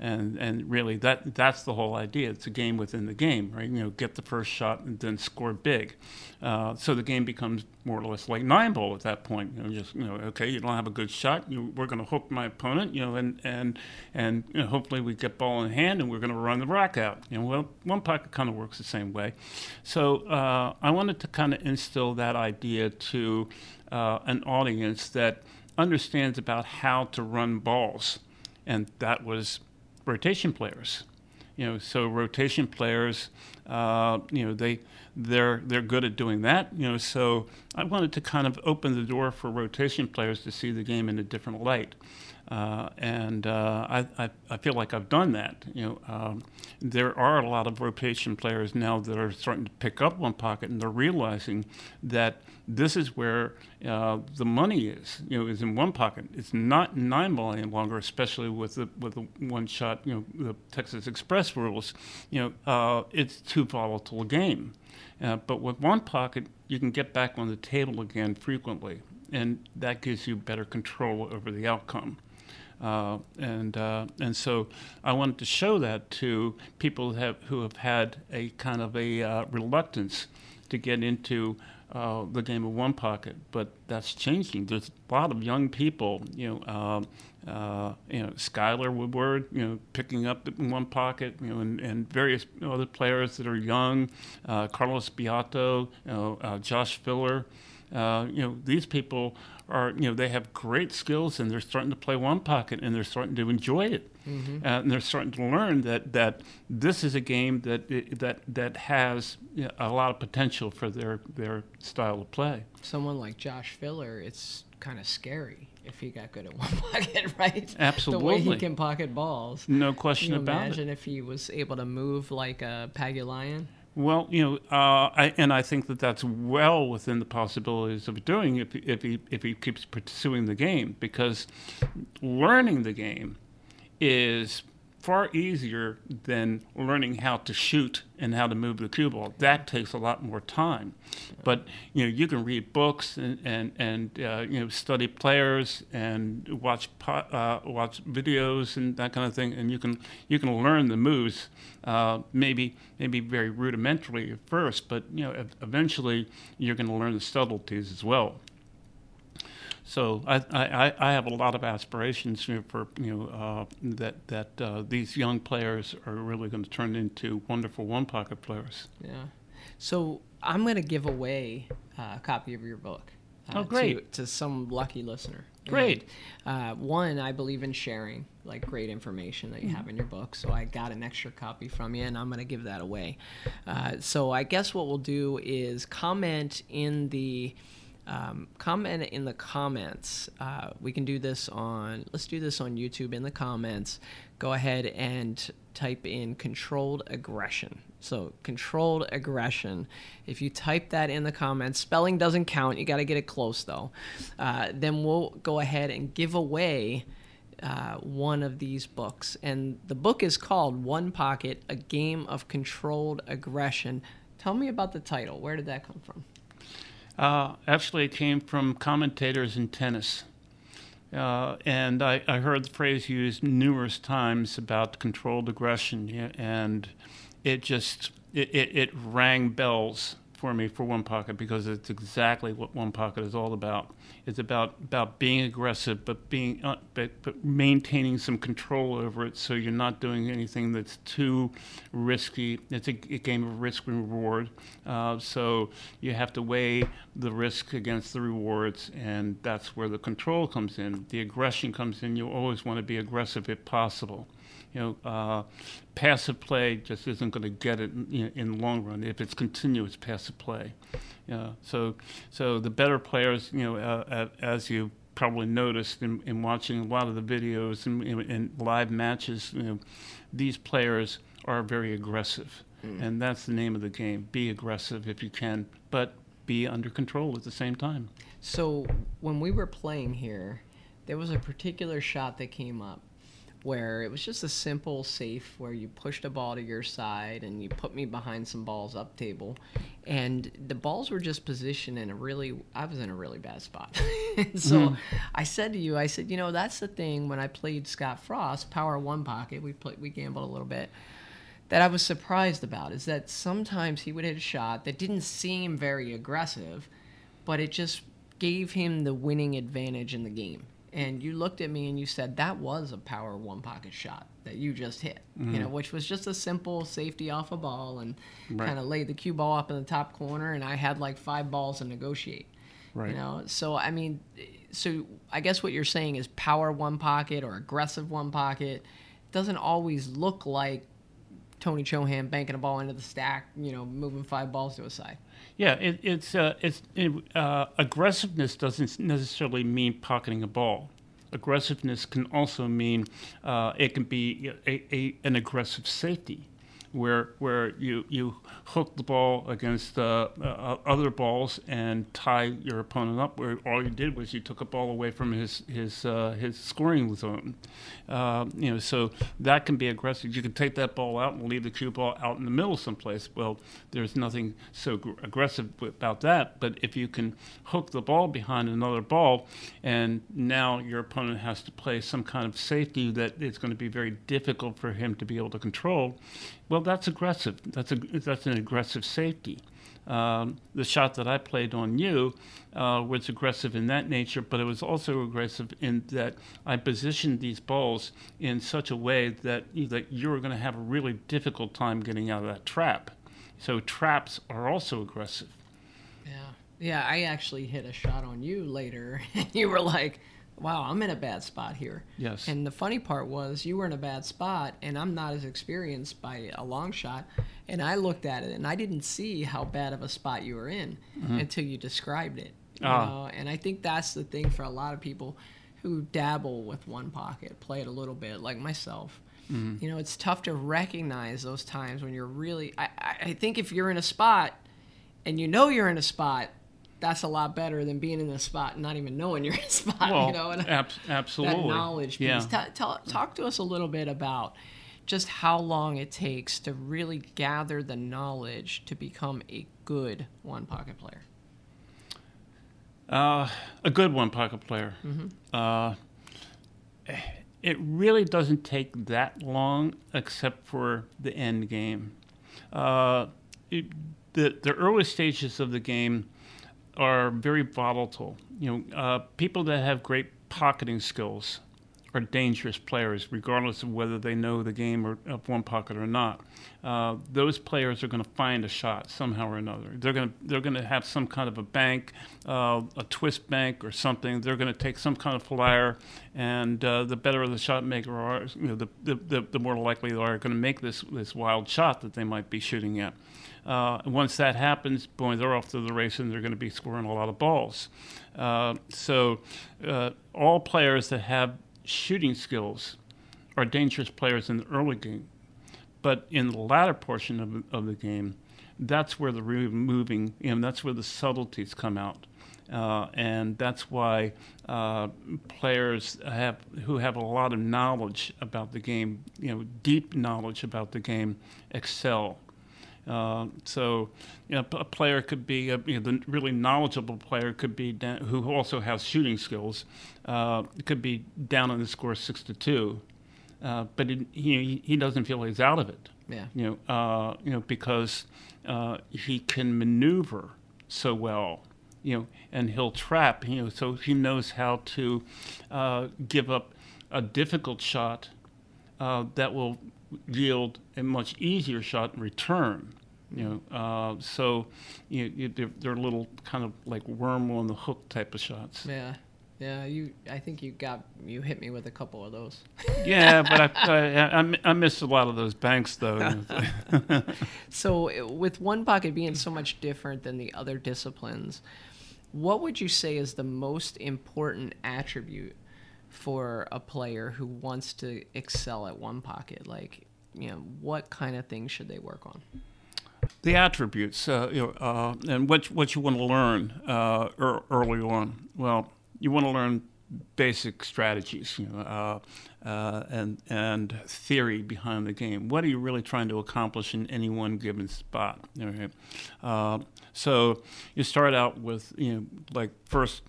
And and really that that's the whole idea. It's a game within the game, right? You know, get the first shot and then score big. Uh, so the game becomes more or less like nine ball at that point. You know, just you know, okay, you don't have a good shot. You, we're going to hook my opponent. You know, and and and you know, hopefully we get ball in hand and we're going to run the rock out. You know, well, one pocket kind of works the same way. So uh, I wanted to kind of instill that idea to uh, an audience that understands about how to run balls, and that was rotation players you know so rotation players uh, you know they they're they're good at doing that you know so I wanted to kind of open the door for rotation players to see the game in a different light uh, and uh, I, I, I feel like I've done that. You know, um, there are a lot of rotation players now that are starting to pick up one pocket, and they're realizing that this is where uh, the money is. You know, is in one pocket. It's not in nine ball any longer, especially with the with the one shot. You know, the Texas Express rules. You know, uh, it's too volatile a game. Uh, but with one pocket, you can get back on the table again frequently, and that gives you better control over the outcome. Uh, and uh, and so I wanted to show that to people who have, who have had a kind of a uh, reluctance to get into uh, the game of one pocket, but that's changing. There's a lot of young people, you know, uh, you know, Skylar Woodward, you know, picking up one pocket, you know, and, and various other players that are young, Carlos Biado, you know, Josh Filler. You know, these people are, you know, they have great skills and they're starting to play one pocket and they're starting to enjoy it. Uh, and they're starting to learn that, that this is a game that that that has you know, a lot of potential for their, their style of play. Someone like Josh Filler, it's kind of scary if he got good at one pocket, right? Absolutely. The way he can pocket balls. No question about imagine it. Imagine if he was able to move like a Pagulayan? Well, you know, uh, I, and I think that that's well within the possibilities of doing if if he if he keeps pursuing the game because learning the game is far easier than learning how to shoot and how to move the cue ball. That takes a lot more time. But you know, you can read books and and, and uh, you know study players and watch uh, watch videos and that kind of thing, and you can you can learn the moves. Uh, maybe maybe very rudimentarily at first, but you know eventually you're going to learn the subtleties as well. So I, I, I have a lot of aspirations you know, for you know uh, that that uh, these young players are really going to turn into wonderful one pocket players. Yeah. So I'm going to give away uh, a copy of your book. uh, Oh, great. To, to some lucky listener. Great. And, uh, one, I believe in sharing like great information that you have in your book. So I got an extra copy from you, and I'm going to give that away. Uh, so I guess what we'll do is comment in the um, comment in the comments. Uh, we can do this on. Let's do this on YouTube in the comments. Go ahead and type in controlled aggression. So controlled aggression. If you type that in the comments, spelling doesn't count. You got to get it close though. Uh, then we'll go ahead and give away. Uh, one of these books, and the book is called One Pocket: A Game of Controlled Aggression. Tell me about the title. Where did that come from? Uh, actually, it came from commentators in tennis. Uh, and I, I heard the phrase used numerous times about controlled aggression, and it just it, it, it rang bells for me for one pocket because it's exactly what one pocket is all about. It's about about being aggressive, but being uh, but, but maintaining some control over it, so you're not doing anything that's too risky. It's a, a game of risk and reward, uh, so you have to weigh the risk against the rewards, and that's where the control comes in. The aggression comes in. You always want to be aggressive if possible you know, uh, passive play just isn't going to get it in, in, the long run if it's continuous passive play. Yeah. So, so the better players, you know, uh, as you probably noticed in, in, watching a lot of the videos and in, in, live matches, you know, these players are very aggressive, mm. and that's the name of the game. Be aggressive if you can, but be under control at the same time. So when we were playing here, there was a particular shot that came up where it was just a simple safe where you pushed a ball to your side and you put me behind some balls up table. And the balls were just positioned in a really i was in a really bad spot. So mm. i said to you i said you know that's the thing when i played scott frost power one pocket we played we gambled a little bit that i was surprised about is that sometimes he would hit a shot that didn't seem very aggressive but it just gave him the winning advantage in the game and you looked at me and you said that was a power one pocket shot that you just hit mm-hmm. you know which was just a simple safety off a ball and right. kind of laid the cue ball up in the top corner and i had like five balls to negotiate right you know so i mean so i guess what you're saying is power one pocket or aggressive one pocket doesn't always look like tony chohan banking a ball into the stack you know moving five balls to a side yeah, it, it's uh, it's it, uh, aggressiveness doesn't necessarily mean pocketing a ball. Aggressiveness can also mean uh, it can be a, a, an aggressive safety where where you you hook the ball against uh, uh, other balls and tie your opponent up. Where all you did was you took a ball away from his his uh, his scoring zone. Uh, you know, so that can be aggressive. You can take that ball out and leave the cue ball out in the middle someplace. Well, there's nothing so gr- aggressive about that. But if you can hook the ball behind another ball, and now your opponent has to play some kind of safety that it's going to be very difficult for him to be able to control well, that's aggressive. That's a that's an aggressive safety. Um, the shot that I played on you uh, was aggressive in that nature, but it was also aggressive in that I positioned these balls in such a way that that you were going to have a really difficult time getting out of that trap. So traps are also aggressive. Yeah, yeah. I actually hit a shot on you later, and you were like wow, I'm in a bad spot here. Yes. And the funny part was you were in a bad spot, and I'm not as experienced by a long shot. And I looked at it, and I didn't see how bad of a spot you were in mm-hmm. until you described it. You ah. know? And I think that's the thing for a lot of people who dabble with one pocket, play it a little bit, like myself. Mm-hmm. You know, it's tough to recognize those times when you're really. I, I think if you're in a spot and you know you're in a spot, that's a lot better than being in a spot and not even knowing you're in a spot. Well, you know, and ab- absolutely. That knowledge piece. Yeah. T- tell, talk to us a little bit about just how long it takes to really gather the knowledge to become a good one pocket player? Uh, a good one pocket player. Uh, it really doesn't take that long, except for the end game. Uh, it, the the early stages of the game are very volatile. You know, uh, people that have great pocketing skills are dangerous players, regardless of whether they know the game or of one pocket or not. Uh, those players are going to find a shot somehow or another. They're going to they're going to have some kind of a bank, uh, a twist bank or something. They're going to take some kind of flyer, and uh, the better the shot maker are, you know, the, the, the, the more likely they are going to make this this wild shot that they might be shooting at. Uh, once that happens, boy, they're off to the race and they're going to be scoring a lot of balls. Uh, so, uh, all players that have shooting skills are dangerous players in the early game. But in the latter portion of, of the game, that's where the really moving, you know, that's where the subtleties come out. Uh, and that's why uh, players have who have a lot of knowledge about the game, you know, deep knowledge about the game, excel. Uh, so, you know, a player could be a, you know, the really knowledgeable player could be down, who also has shooting skills. Uh, could be down on the score six to two, uh, but it, he he doesn't feel he's out of it. Yeah. You know, uh, you know because uh, he can maneuver so well. You know, and he'll trap. You know, so he knows how to uh, give up a difficult shot that will yield a much easier shot in return. You know, uh, so you, you, they're, they're little kind of like worm on the hook type of shots. Yeah, yeah. You, I think you got you hit me with a couple of those. yeah, but I, I, I, I missed a lot of those banks though. so with one pocket being so much different than the other disciplines, what would you say is the most important attribute for a player who wants to excel at one pocket? Like, you know, what kind of things should they work on? The attributes, uh, you know, uh, and what what you want to learn uh, early on. Well, you want to learn basic strategies, you know, uh, uh, and and theory behind the game. What are you really trying to accomplish in any one given spot? Okay. Uh, so you start out with, you know, like first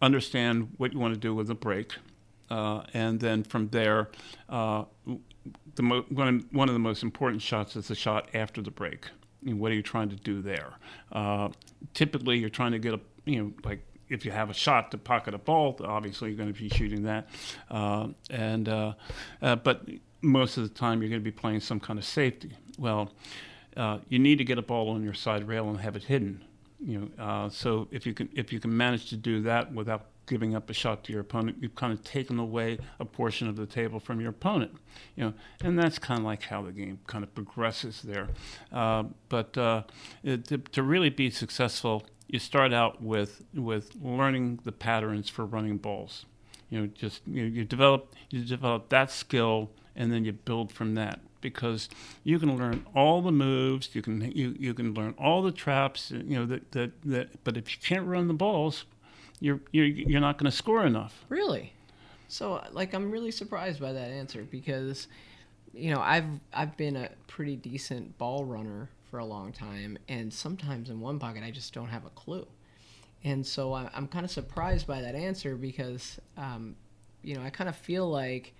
understand what you want to do with the break. And then from there, the mo- one, one of the most important shots is the shot after the break. You know, what are you trying to do there? Uh, typically, you're trying to get a, you know, like if you have a shot to pocket a ball, obviously you're going to be shooting that. Uh, and uh, uh, but most of the time, you're going to be playing some kind of safety. Well, you need to get a ball on your side rail and have it hidden. You know, so if you can if you can manage to do that without giving up a shot to your opponent, you've kind of taken away a portion of the table from your opponent. You know, and that's kind of like how the game kind of progresses there. Uh, but uh, to, to really be successful, you start out with with learning the patterns for running balls. You know, just you, know, you develop you develop that skill, and then you build from that because you can learn all the moves, you can you, you can learn all the traps, you know that, that, that but if you can't run the balls, you're you're you're not going to score enough. Really? So like I'm really surprised by that answer because you know, I've I've been a pretty decent ball runner for a long time and sometimes in one pocket I just don't have a clue. And so I, am kind of surprised by that answer because um, you know, I kind of feel like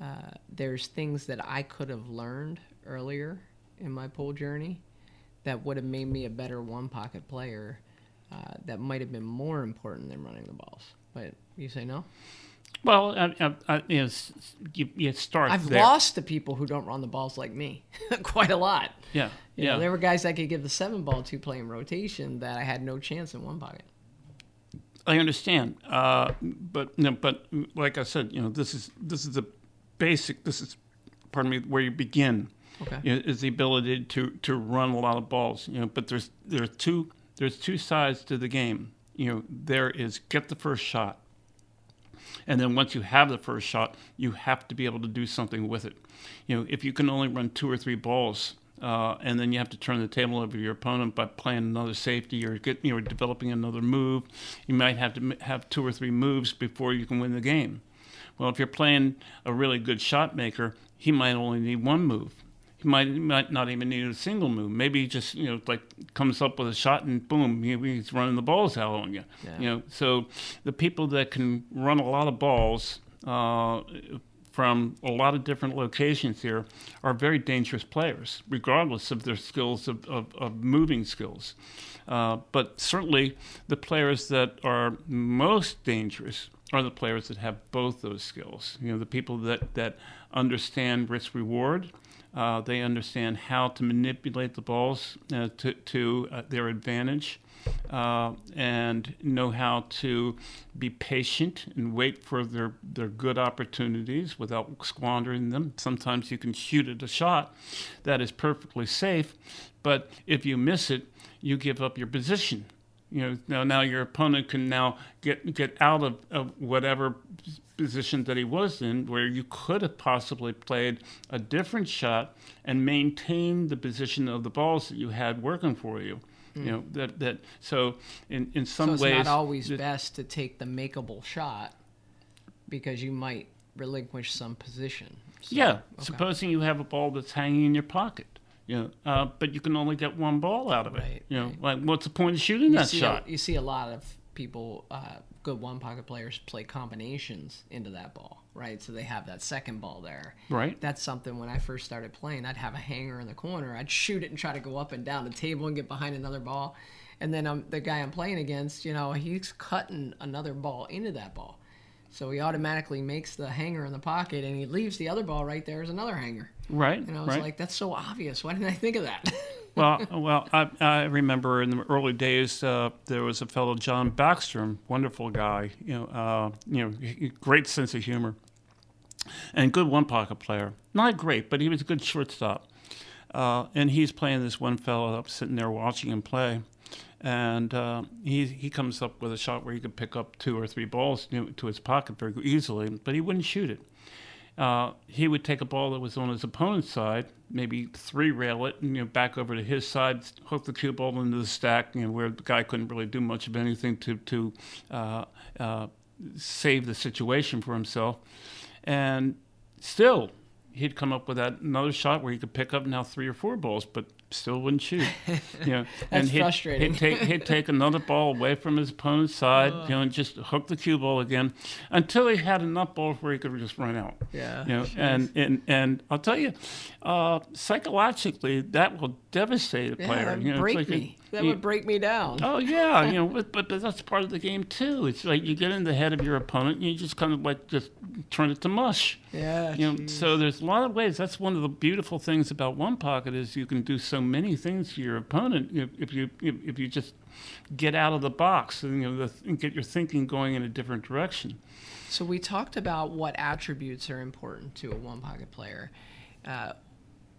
uh, there's things that I could have learned earlier in my pool journey that would have made me a better one pocket player uh, that might have been more important than running the balls. But you say no? Well, I, I, I, you, know, you, you start. I've there. lost to people who don't run the balls like me, quite a lot. Yeah, you yeah. Know, there were guys that could give the seven ball two play in rotation that I had no chance in one pocket. I understand, uh, but you know, but like I said, you know, this is this is the basic. This is, pardon me, where you begin. Okay. You know, is the ability to to run a lot of balls. You know, but there's there are two there's two sides to the game. You know, there is get the first shot. And then once you have the first shot, you have to be able to do something with it. You know, if you can only run two or three balls, uh, and then you have to turn the table over your opponent by playing another safety or get, you know, developing another move, you might have to have two or three moves before you can win the game. Well, if you're playing a really good shot maker, he might only need one move. Might, might not even need a single move. Maybe he just you know like comes up with a shot and boom, he, he's running the balls out on you. Yeah. You know, so the people that can run a lot of balls. Uh, from a lot of different locations here are very dangerous players, regardless of their skills of, of, of moving skills. Uh, but certainly, the players that are most dangerous are the players that have both those skills. You know, the people that, that understand risk reward. Uh, they understand how to manipulate the balls uh, to, to uh, their advantage uh, and know how to be patient and wait for their, their good opportunities without squandering them. Sometimes you can shoot at a shot that is perfectly safe, but if you miss it, you give up your position. You know, now, now your opponent can now get get out of, of whatever position that he was in, where you could have possibly played a different shot and maintained the position of the balls that you had working for you. You know that that so in in some so it's ways not always best to take the makeable shot because you might relinquish some position. So, Yeah, okay. supposing you have a ball that's hanging in your pocket, you know, uh, but you can only get one ball out of it. Right, you know, right. like what's the point of shooting you that shot? A, you see a lot of people, uh, good one pocket players, play combinations into that ball, right? So they have that second ball there. Right. That's something when I first started playing, I'd have a hanger in the corner. I'd shoot it and try to go up and down the table and get behind another ball. And then um, the guy I'm playing against, you know, he's cutting another ball into that ball. So he automatically makes the hanger in the pocket and he leaves the other ball right there as another hanger. right, And I was right. like, that's so obvious. Why didn't I think of that? well, well, I, I remember in the early days uh, there was a fellow John Backstrom, wonderful guy, you know, uh, you know, great sense of humor, and good one pocket player. Not great, but he was a good shortstop. Uh, and he's playing this one fellow up sitting there watching him play, and uh, he he comes up with a shot where he could pick up two or three balls to his pocket very easily, but he wouldn't shoot it uh, he would take a ball that was on his opponent's side, maybe three rail it, and you know back over to his side, hook the cue ball into the stack, you know where the guy couldn't really do much of anything to to uh, uh, save the situation for himself, and still he'd come up with that another shot where he could pick up now three or four balls, but still wouldn't shoot. You know, and he'd, frustrating. He'd take he'd take another ball away from his opponent's side, you know, and just hook the cue ball again until he had enough balls where he could just run out. Yeah, You know, and, and and I'll tell you, uh, psychologically, that will devastate a player. would you know, it's break like a- me. That you- would break me down. Oh yeah, you know, but, but but that's part of the game too. It's like you get in the head of your opponent, and you just kind of like just turn it to mush. Yeah. You know, so there's a lot of ways. That's one of the beautiful things about one pocket is you can do so many things to your opponent if, if you if, if you just get out of the box and you know the, and get your thinking going in a different direction. So we talked about what attributes are important to a one pocket player. Uh,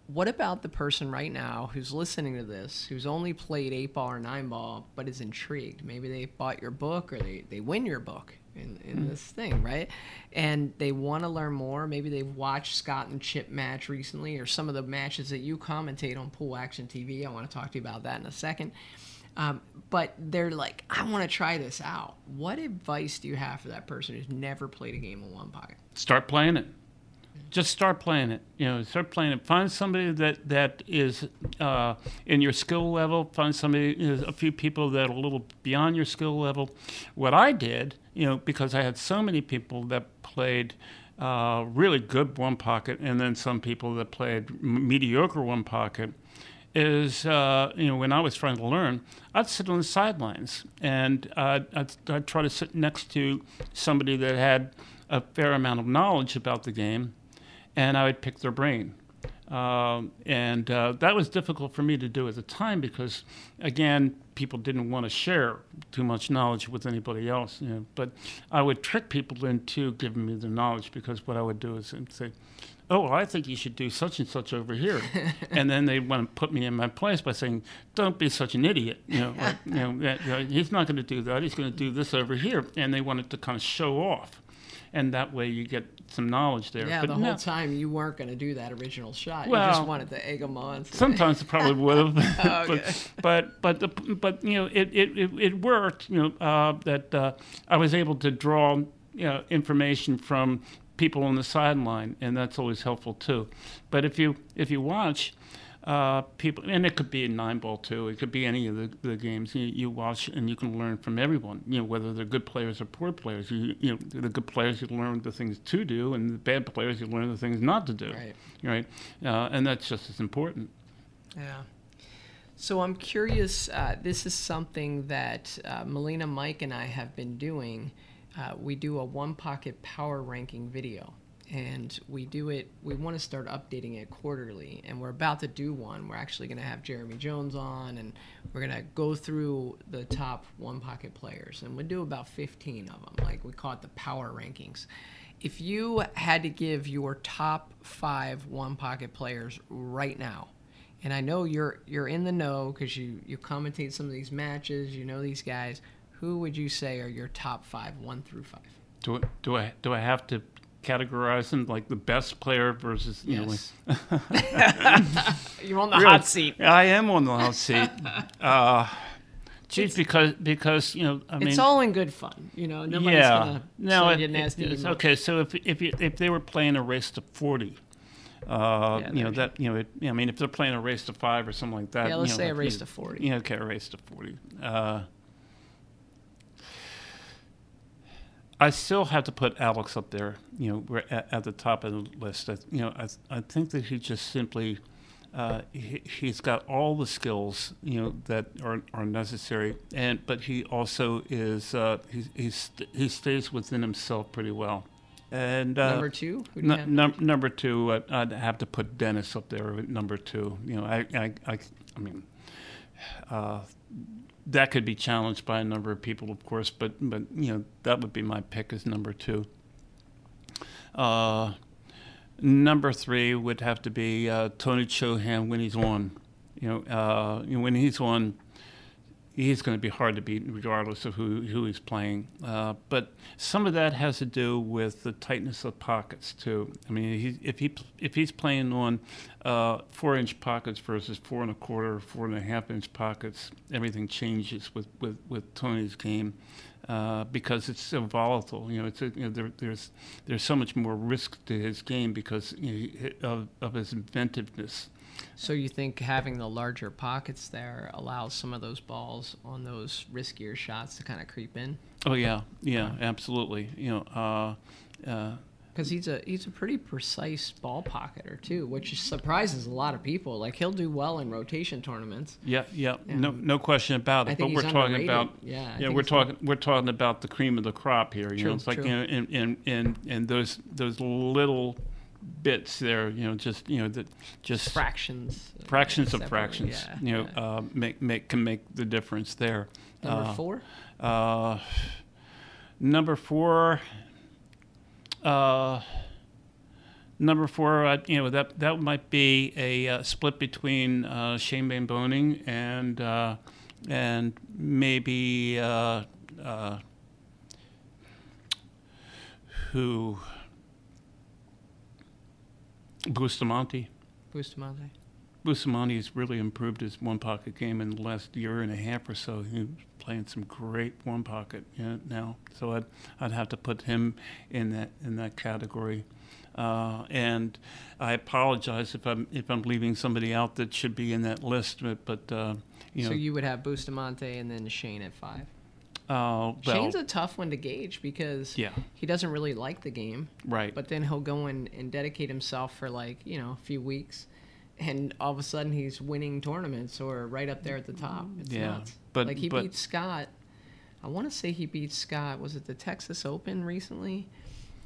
what about the person right now who's listening to this, who's only played eight ball or nine ball, but is intrigued? Maybe they bought your book or they, they win your book in, in this thing, right? And they want to learn more. Maybe they've watched Scott and Chip match recently or some of the matches that you commentate on Pool Action TV. I want to talk to you about that in a second. Um, but they're like, I want to try this out. What advice do you have for that person who's never played a game of one pocket? Start playing it. Just start playing it. You know, start playing it. Find somebody that that is uh, in your skill level. Find somebody, a few people that are a little beyond your skill level. What I did, you know, because I had so many people that played uh, really good one pocket, and then some people that played mediocre one pocket is uh, you know when I was trying to learn, I'd sit on the sidelines and uh, I'd, I'd try to sit next to somebody that had a fair amount of knowledge about the game, and I would pick their brain. Um, and uh, that was difficult for me to do at the time because, again, people didn't want to share too much knowledge with anybody else. You know, but I would trick people into giving me the knowledge because what I would do is say, oh, well, I think you should do such and such over here. and then they want to put me in my place by saying, don't be such an idiot. You know, like, you know, you know, he's not going to do that. He's going to do this over here. And they wanted to kind of show off. And that way you get some knowledge there. Yeah, but the no, whole time you weren't going to do that original shot. Well, you just wanted to egg them on. so- Sometimes it probably would have, Okay. but but but the, but you know it it, it, it worked. You know uh, that uh, I was able to draw you know information from people on the sideline, and that's always helpful too. But if you if you watch. Uh, people, and it could be a nine ball too. It could be any of the, the games you, you watch, and you can learn from everyone. You know whether they're good players or poor players. You, you know the good players you learn the things to do, and the bad players you learn the things not to do. Right. Right. Uh, and that's just as important. Yeah. So I'm curious. Uh, this is something that uh, Melina, Mike, and I have been doing. Uh, we do a one pocket power ranking video, and we do it. We want to start updating it quarterly, and we're about to do one. We're actually going to have Jeremy Jones on, and we're going to go through the top one pocket players, and we'll do about 15 of them. Like we call it the power rankings. If you had to give your top five one pocket players right now, and I know you're you're in the know because you you commentate some of these matches. You know these guys. Who would you say are your top five, one through five? Do do I do I have to categorize them like the best player versus you Yes. know? You're on the Like, hot seat. I am on the hot seat. Uh, geez, because because you know I mean it's all in good fun. You know, nobody's yeah gonna no send it, you nasty. it's emails. okay. So if if you, if they were playing a race to forty. Uh, Yeah, you know that you know. It, I mean, if they're playing a race to five or something like that. Yeah, let's you know, say a race you- to 40. Yeah, okay, a race to forty. Uh, I still have to put Alex up there. You know, we're at, at the top of the list. I, you know, I I think that he just simply. Uh, he, he's got all the skills, you know, that are, are necessary, and but he also is uh, he he's, he stays within himself pretty well. And uh, Number two. Who do you Nu- have? num- number two, I'd, I'd have to put Dennis up there number two. You know, I, I, I, I mean, uh, that could be challenged by a number of people, of course, but, but you know, that would be my pick as number two. Uh, number three would have to be uh, Tony Chohan when he's on. You know, uh, when he's on, he's going to be hard to beat regardless of who, who he's playing. Uh, but some of that has to do with the tightness of pockets too. I mean, he, if he if he's playing on uh, four inch pockets versus four and a quarter, four and a half inch pockets, everything changes with with, with Tony's game. Uh, because it's so volatile, you know, it's a, you know there, there's there's so much more risk to his game because you know, of, of his inventiveness. So you think having the larger pockets there allows some of those balls on those riskier shots to kind of creep in? Oh yeah, yeah, absolutely. You know, uh, uh, Because he's a he's a pretty precise ball pocketer too, which surprises a lot of people. Like he'll do well in rotation tournaments. Yeah, yeah, no, And no question about it. But we're he's talking about, Yeah, I yeah, we're talking, we're talking about the cream of the crop here. You True, know, it's like true. you know, and and and and those those little bits there, you know, just you know that just Fractions. fractions of fractions, yeah, you know, yeah. uh, make make can make the difference there. Number Uh, four. Uh, number four. Uh, number four, uh, you know that that might be a uh, split between uh, Shane Boening and uh, and maybe uh, uh, who Bustamante. Bustamante. Bustamante has really improved his one pocket game in the last year and a half or so. He's playing some great one pocket you know, now, so I'd I'd have to put him in that in that category. Uh, and I apologize if I'm if I'm leaving somebody out that should be in that list, but, but uh, you know, so you would have Bustamante and then Shane at five. Uh, well, Shane's a tough one to gauge because yeah, he doesn't really like the game, right, but then he'll go in and dedicate himself for like you know a few weeks, and all of a sudden he's winning tournaments or right up there at the top. It's Yeah, nuts. but- like he but- beat Scott. I want to say he beat Scott. Was it the Texas Open recently,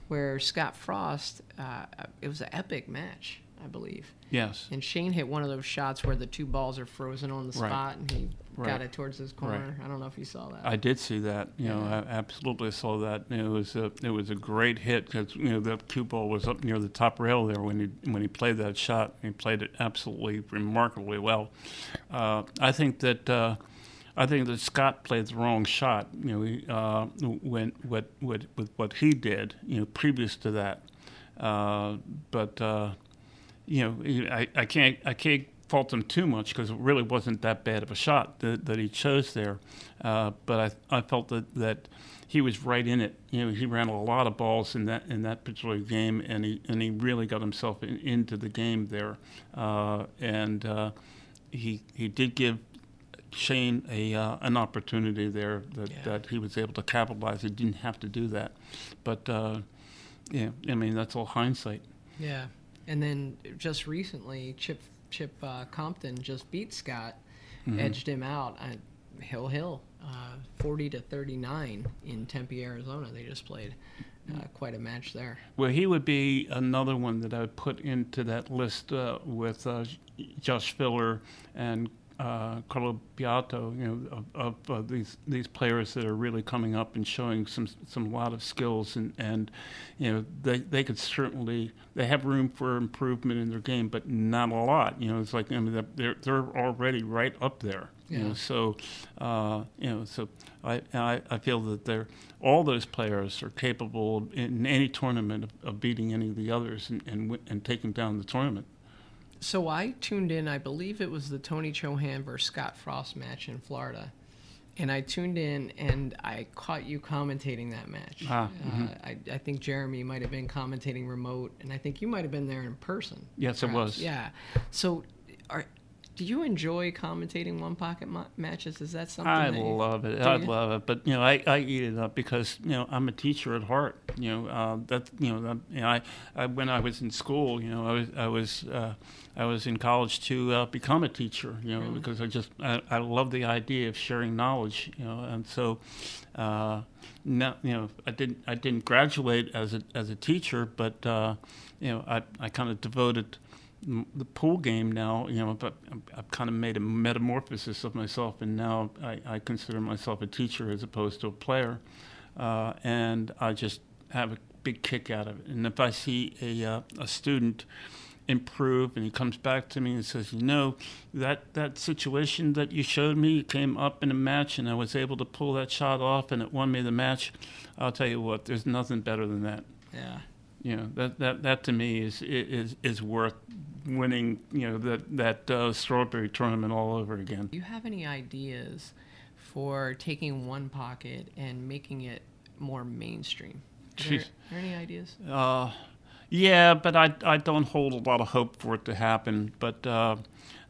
where Scott Frost? Uh, it was an epic match, I believe. yes, And Shane hit one of those shots where the two balls are frozen on the Right. spot, and he Right. got it towards his corner. I don't know if you saw that. I did see that. You know, I absolutely saw that. It was a it was a great hit because you know the cue ball was up near the top rail there when he when he played that shot. He played it absolutely remarkably well. Uh, I think that. Uh, I think that Scott played the wrong shot. You know, he, uh, when what what with what he did. You know, previous to that. Uh, but uh, you know, I, I can't I can't fault him too much because it really wasn't that bad of a shot that, that he chose there. Uh, but I I felt that that he was right in it. You know, he ran a lot of balls in that in that particular game, and he and he really got himself in, into the game there. Uh, and uh, he he did give Shane a uh, an opportunity there that, Yeah. that he was able to capitalize. He didn't have to do that, but uh, yeah, I mean that's all hindsight. Yeah, and then just recently, Chip Chip uh, Compton just beat Scott, Mm-hmm. edged him out at Hill Hill, uh, forty to thirty nine in Tempe, Arizona. They just played uh, quite a match there. Well, he would be another one that I would put into that list uh, with uh, Josh Filler and uh, Carlo Biado. You know, of, of uh, these these players that are really coming up and showing some some lot of skills, and, and you know they they could certainly they have room for improvement in their game, but not a lot. You know, it's like I mean they're they're already right up there. You know, so uh, you know, so I, I I feel that they're all those players are capable in any tournament of, of beating any of the others and and, and taking down the tournament. So I tuned in. I believe it was the Tony Chohan versus Scott Frost match in Florida, and I tuned in and I caught you commentating that match. Ah, uh, I, I think Jeremy might have been commentating remote, and I think you might have been there in person. Yes, it was. Yeah. So, are do you enjoy commentating one pocket ma- matches? Is that something? I that you- love it. I you? love it. But you know, I, I eat it up because you know I'm a teacher at heart. You know uh, that you know, that, you know I, I when I was in school, you know I was I was uh, I was in college to uh, become a teacher. You know because I just I, I love the idea of sharing knowledge. You know and so. Uh, no, you know, I didn't. I didn't graduate as a as a teacher, but uh, you know, I, I kind of devoted the pool game now. You know, I've kind of made a metamorphosis of myself, and now I, I consider myself a teacher as opposed to a player, uh, and I just have a big kick out of it. And if I see a uh, a student improve and he comes back to me and says you know that that situation that you showed me came up in a match and I was able to pull that shot off and it won me the match I'll tell you what there's nothing better than that Yeah. You know that that that to me is is is worth winning you know that that uh, strawberry tournament all over again Do you have any ideas for taking one pocket and making it more mainstream? Are there, are there any ideas? Uh, yeah, but I, I don't hold a lot of hope for it to happen. But uh,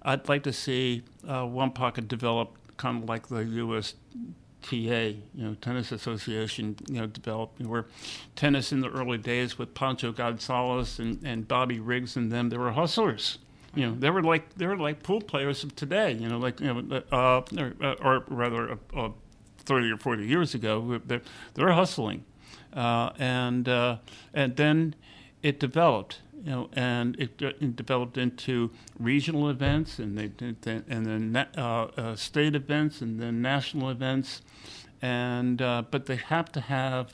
I'd like to see uh, One Pocket develop kind of like the USTA, you know, Tennis Association, you know, developed where tennis in the early days with Pancho Gonzalez and, and Bobby Riggs and them, they were hustlers. You know, they were like they were like pool players of today. You know, like you know, uh, or, or rather, uh, uh, thirty or forty years ago, they're they're hustling, uh, and uh, and then it developed, you know, and it, it developed into regional events, and they and then na- uh, uh, state events, and then national events, and uh, but they have to have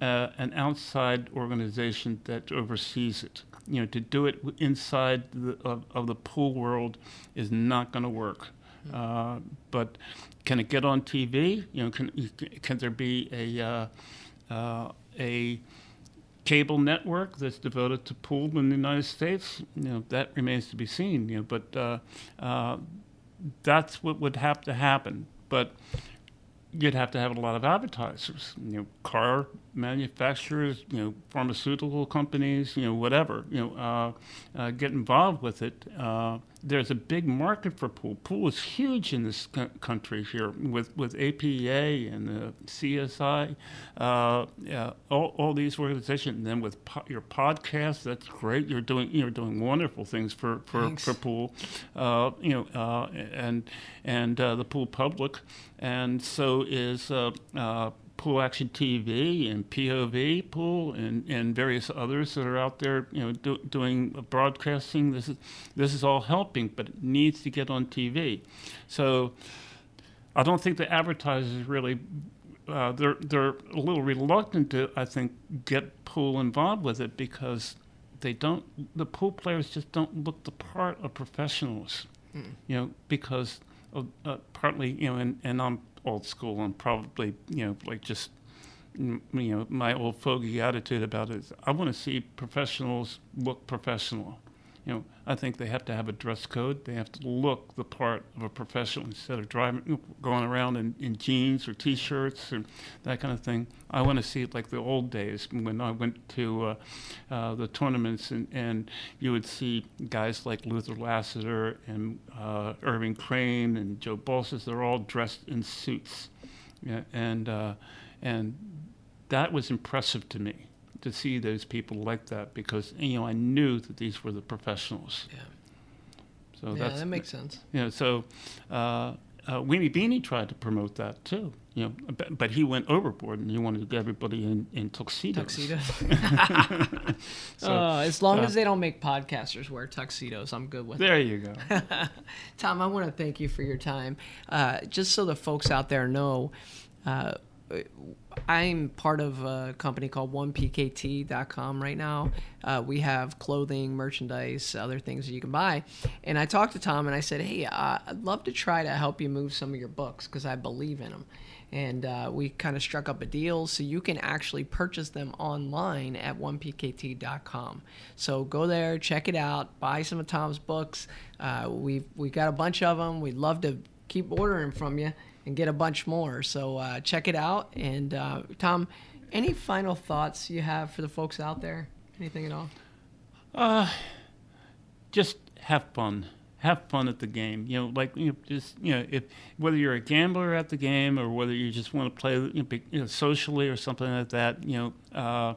uh, an outside organization that oversees it. You know, to do it inside the, of, of the pool world is not going to work. Uh, but can it get on TV? You know, can can there be a uh, uh, a cable network that's devoted to pool in the United States? You know, that remains to be seen. You know, but uh, uh, that's what would have to happen. But you'd have to have a lot of advertisers, you know, car manufacturers, you know, pharmaceutical companies, you know, whatever, you know, uh, uh, get involved with it. There's a big market for pool. Pool is huge in this co- country here with, with APA and the CSI, uh, yeah, all, all these organizations. And then with po- your podcast, that's great. You're doing you're doing wonderful things for for, Thanks. for pool, uh, you know, uh, and and uh, the pool public, and so is uh, uh, Pool Action TV and POV Pool and, and various others that are out there, you know, do, doing broadcasting. This is this is all helping, but it needs to get on TV. So I don't think the advertisers really. Uh, they're they're a little reluctant to, I think, get pool involved with it because they don't. The pool players just don't look the part of professionals, you know, because of, uh, partly, you know, and, and I'm old school and probably, you know, like just, you know, my old fogey attitude about it. I want to see professionals look professional. You know, I think they have to have a dress code. They have to look the part of a professional instead of driving, going around in, in jeans or t-shirts or that kind of thing. I want to see it like the old days when I went to uh, uh, the tournaments and, and you would see guys like Luther Lassiter and uh, Irving Crane and Joe Balsis. They're all dressed in suits, yeah, and uh, and that was impressive to me to see those people like that because you know I knew that these were the professionals. Yeah. So yeah, that makes sense. you know, so uh, uh, Weenie Beenie tried to promote that too. You know, but, but he went overboard and he wanted to get everybody in, in tuxedos. Tuxedos. So, Uh, as long uh, as they don't make podcasters wear tuxedos, I'm good with it. There you go. Tom, I want to thank you for your time. Uh, just so the folks out there know, uh, I'm part of a company called OnePKT.com right now. Uh, we have clothing, merchandise, other things that you can buy. And I talked to Tom and I said, hey, uh, I'd love to try to help you move some of your books because I believe in them. And uh, we kind of struck up a deal so you can actually purchase them online at onepkt.com. So go there, check it out, buy some of Tom's books. Uh, we've, we got a bunch of them. We'd love to keep ordering from you and get a bunch more. So uh, check it out. And uh, Tom, any final thoughts you have for the folks out there? Anything at all? Uh, just have fun. Have fun at the game. You know, like you know, just you know, if whether you're a gambler at the game or whether you just want to play you know, socially or something like that, you know, uh,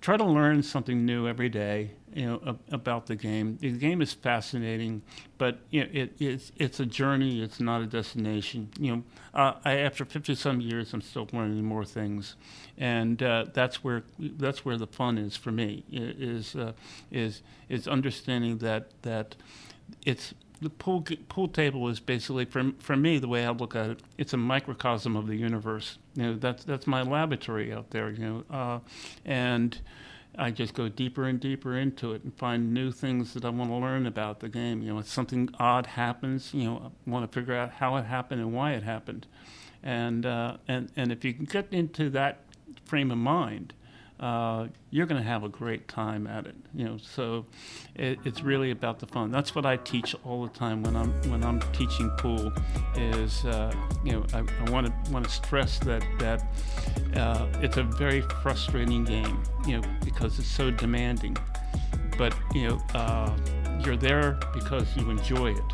try to learn something new every day. You know, ab- about the game. The game is fascinating, but you know, it, it's it's a journey. It's not a destination. You know, uh, I, after fifty some years, I'm still learning more things, and uh, that's where that's where the fun is for me. Is uh, is is understanding that that it's the pool pool table is basically for for me the way I look at it. It's a microcosm of the universe. You know, that's that's my laboratory out there. You know, uh, and I just go deeper and deeper into it and find new things that I want to learn about the game. You know, if something odd happens, you know, I want to figure out how it happened and why it happened, and uh, and and if you can get into that frame of mind, uh, you're going to have a great time at it. You know, so it, it's really about the fun. That's what I teach all the time when I'm when I'm teaching pool. Is uh, you know I, I want to want to stress that that uh, it's a very frustrating game. You know because it's so demanding, but you know uh, you're there because you enjoy it.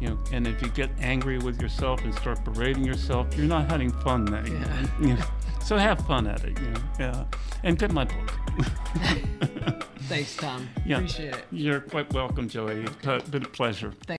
You know, and if you get angry with yourself and start berating yourself, you're not having fun then. Yeah. You know, so have fun at it. You know, yeah, and get my book. Thanks, Tom. Yeah. Appreciate it. You're quite welcome, Joey. It's been a pleasure.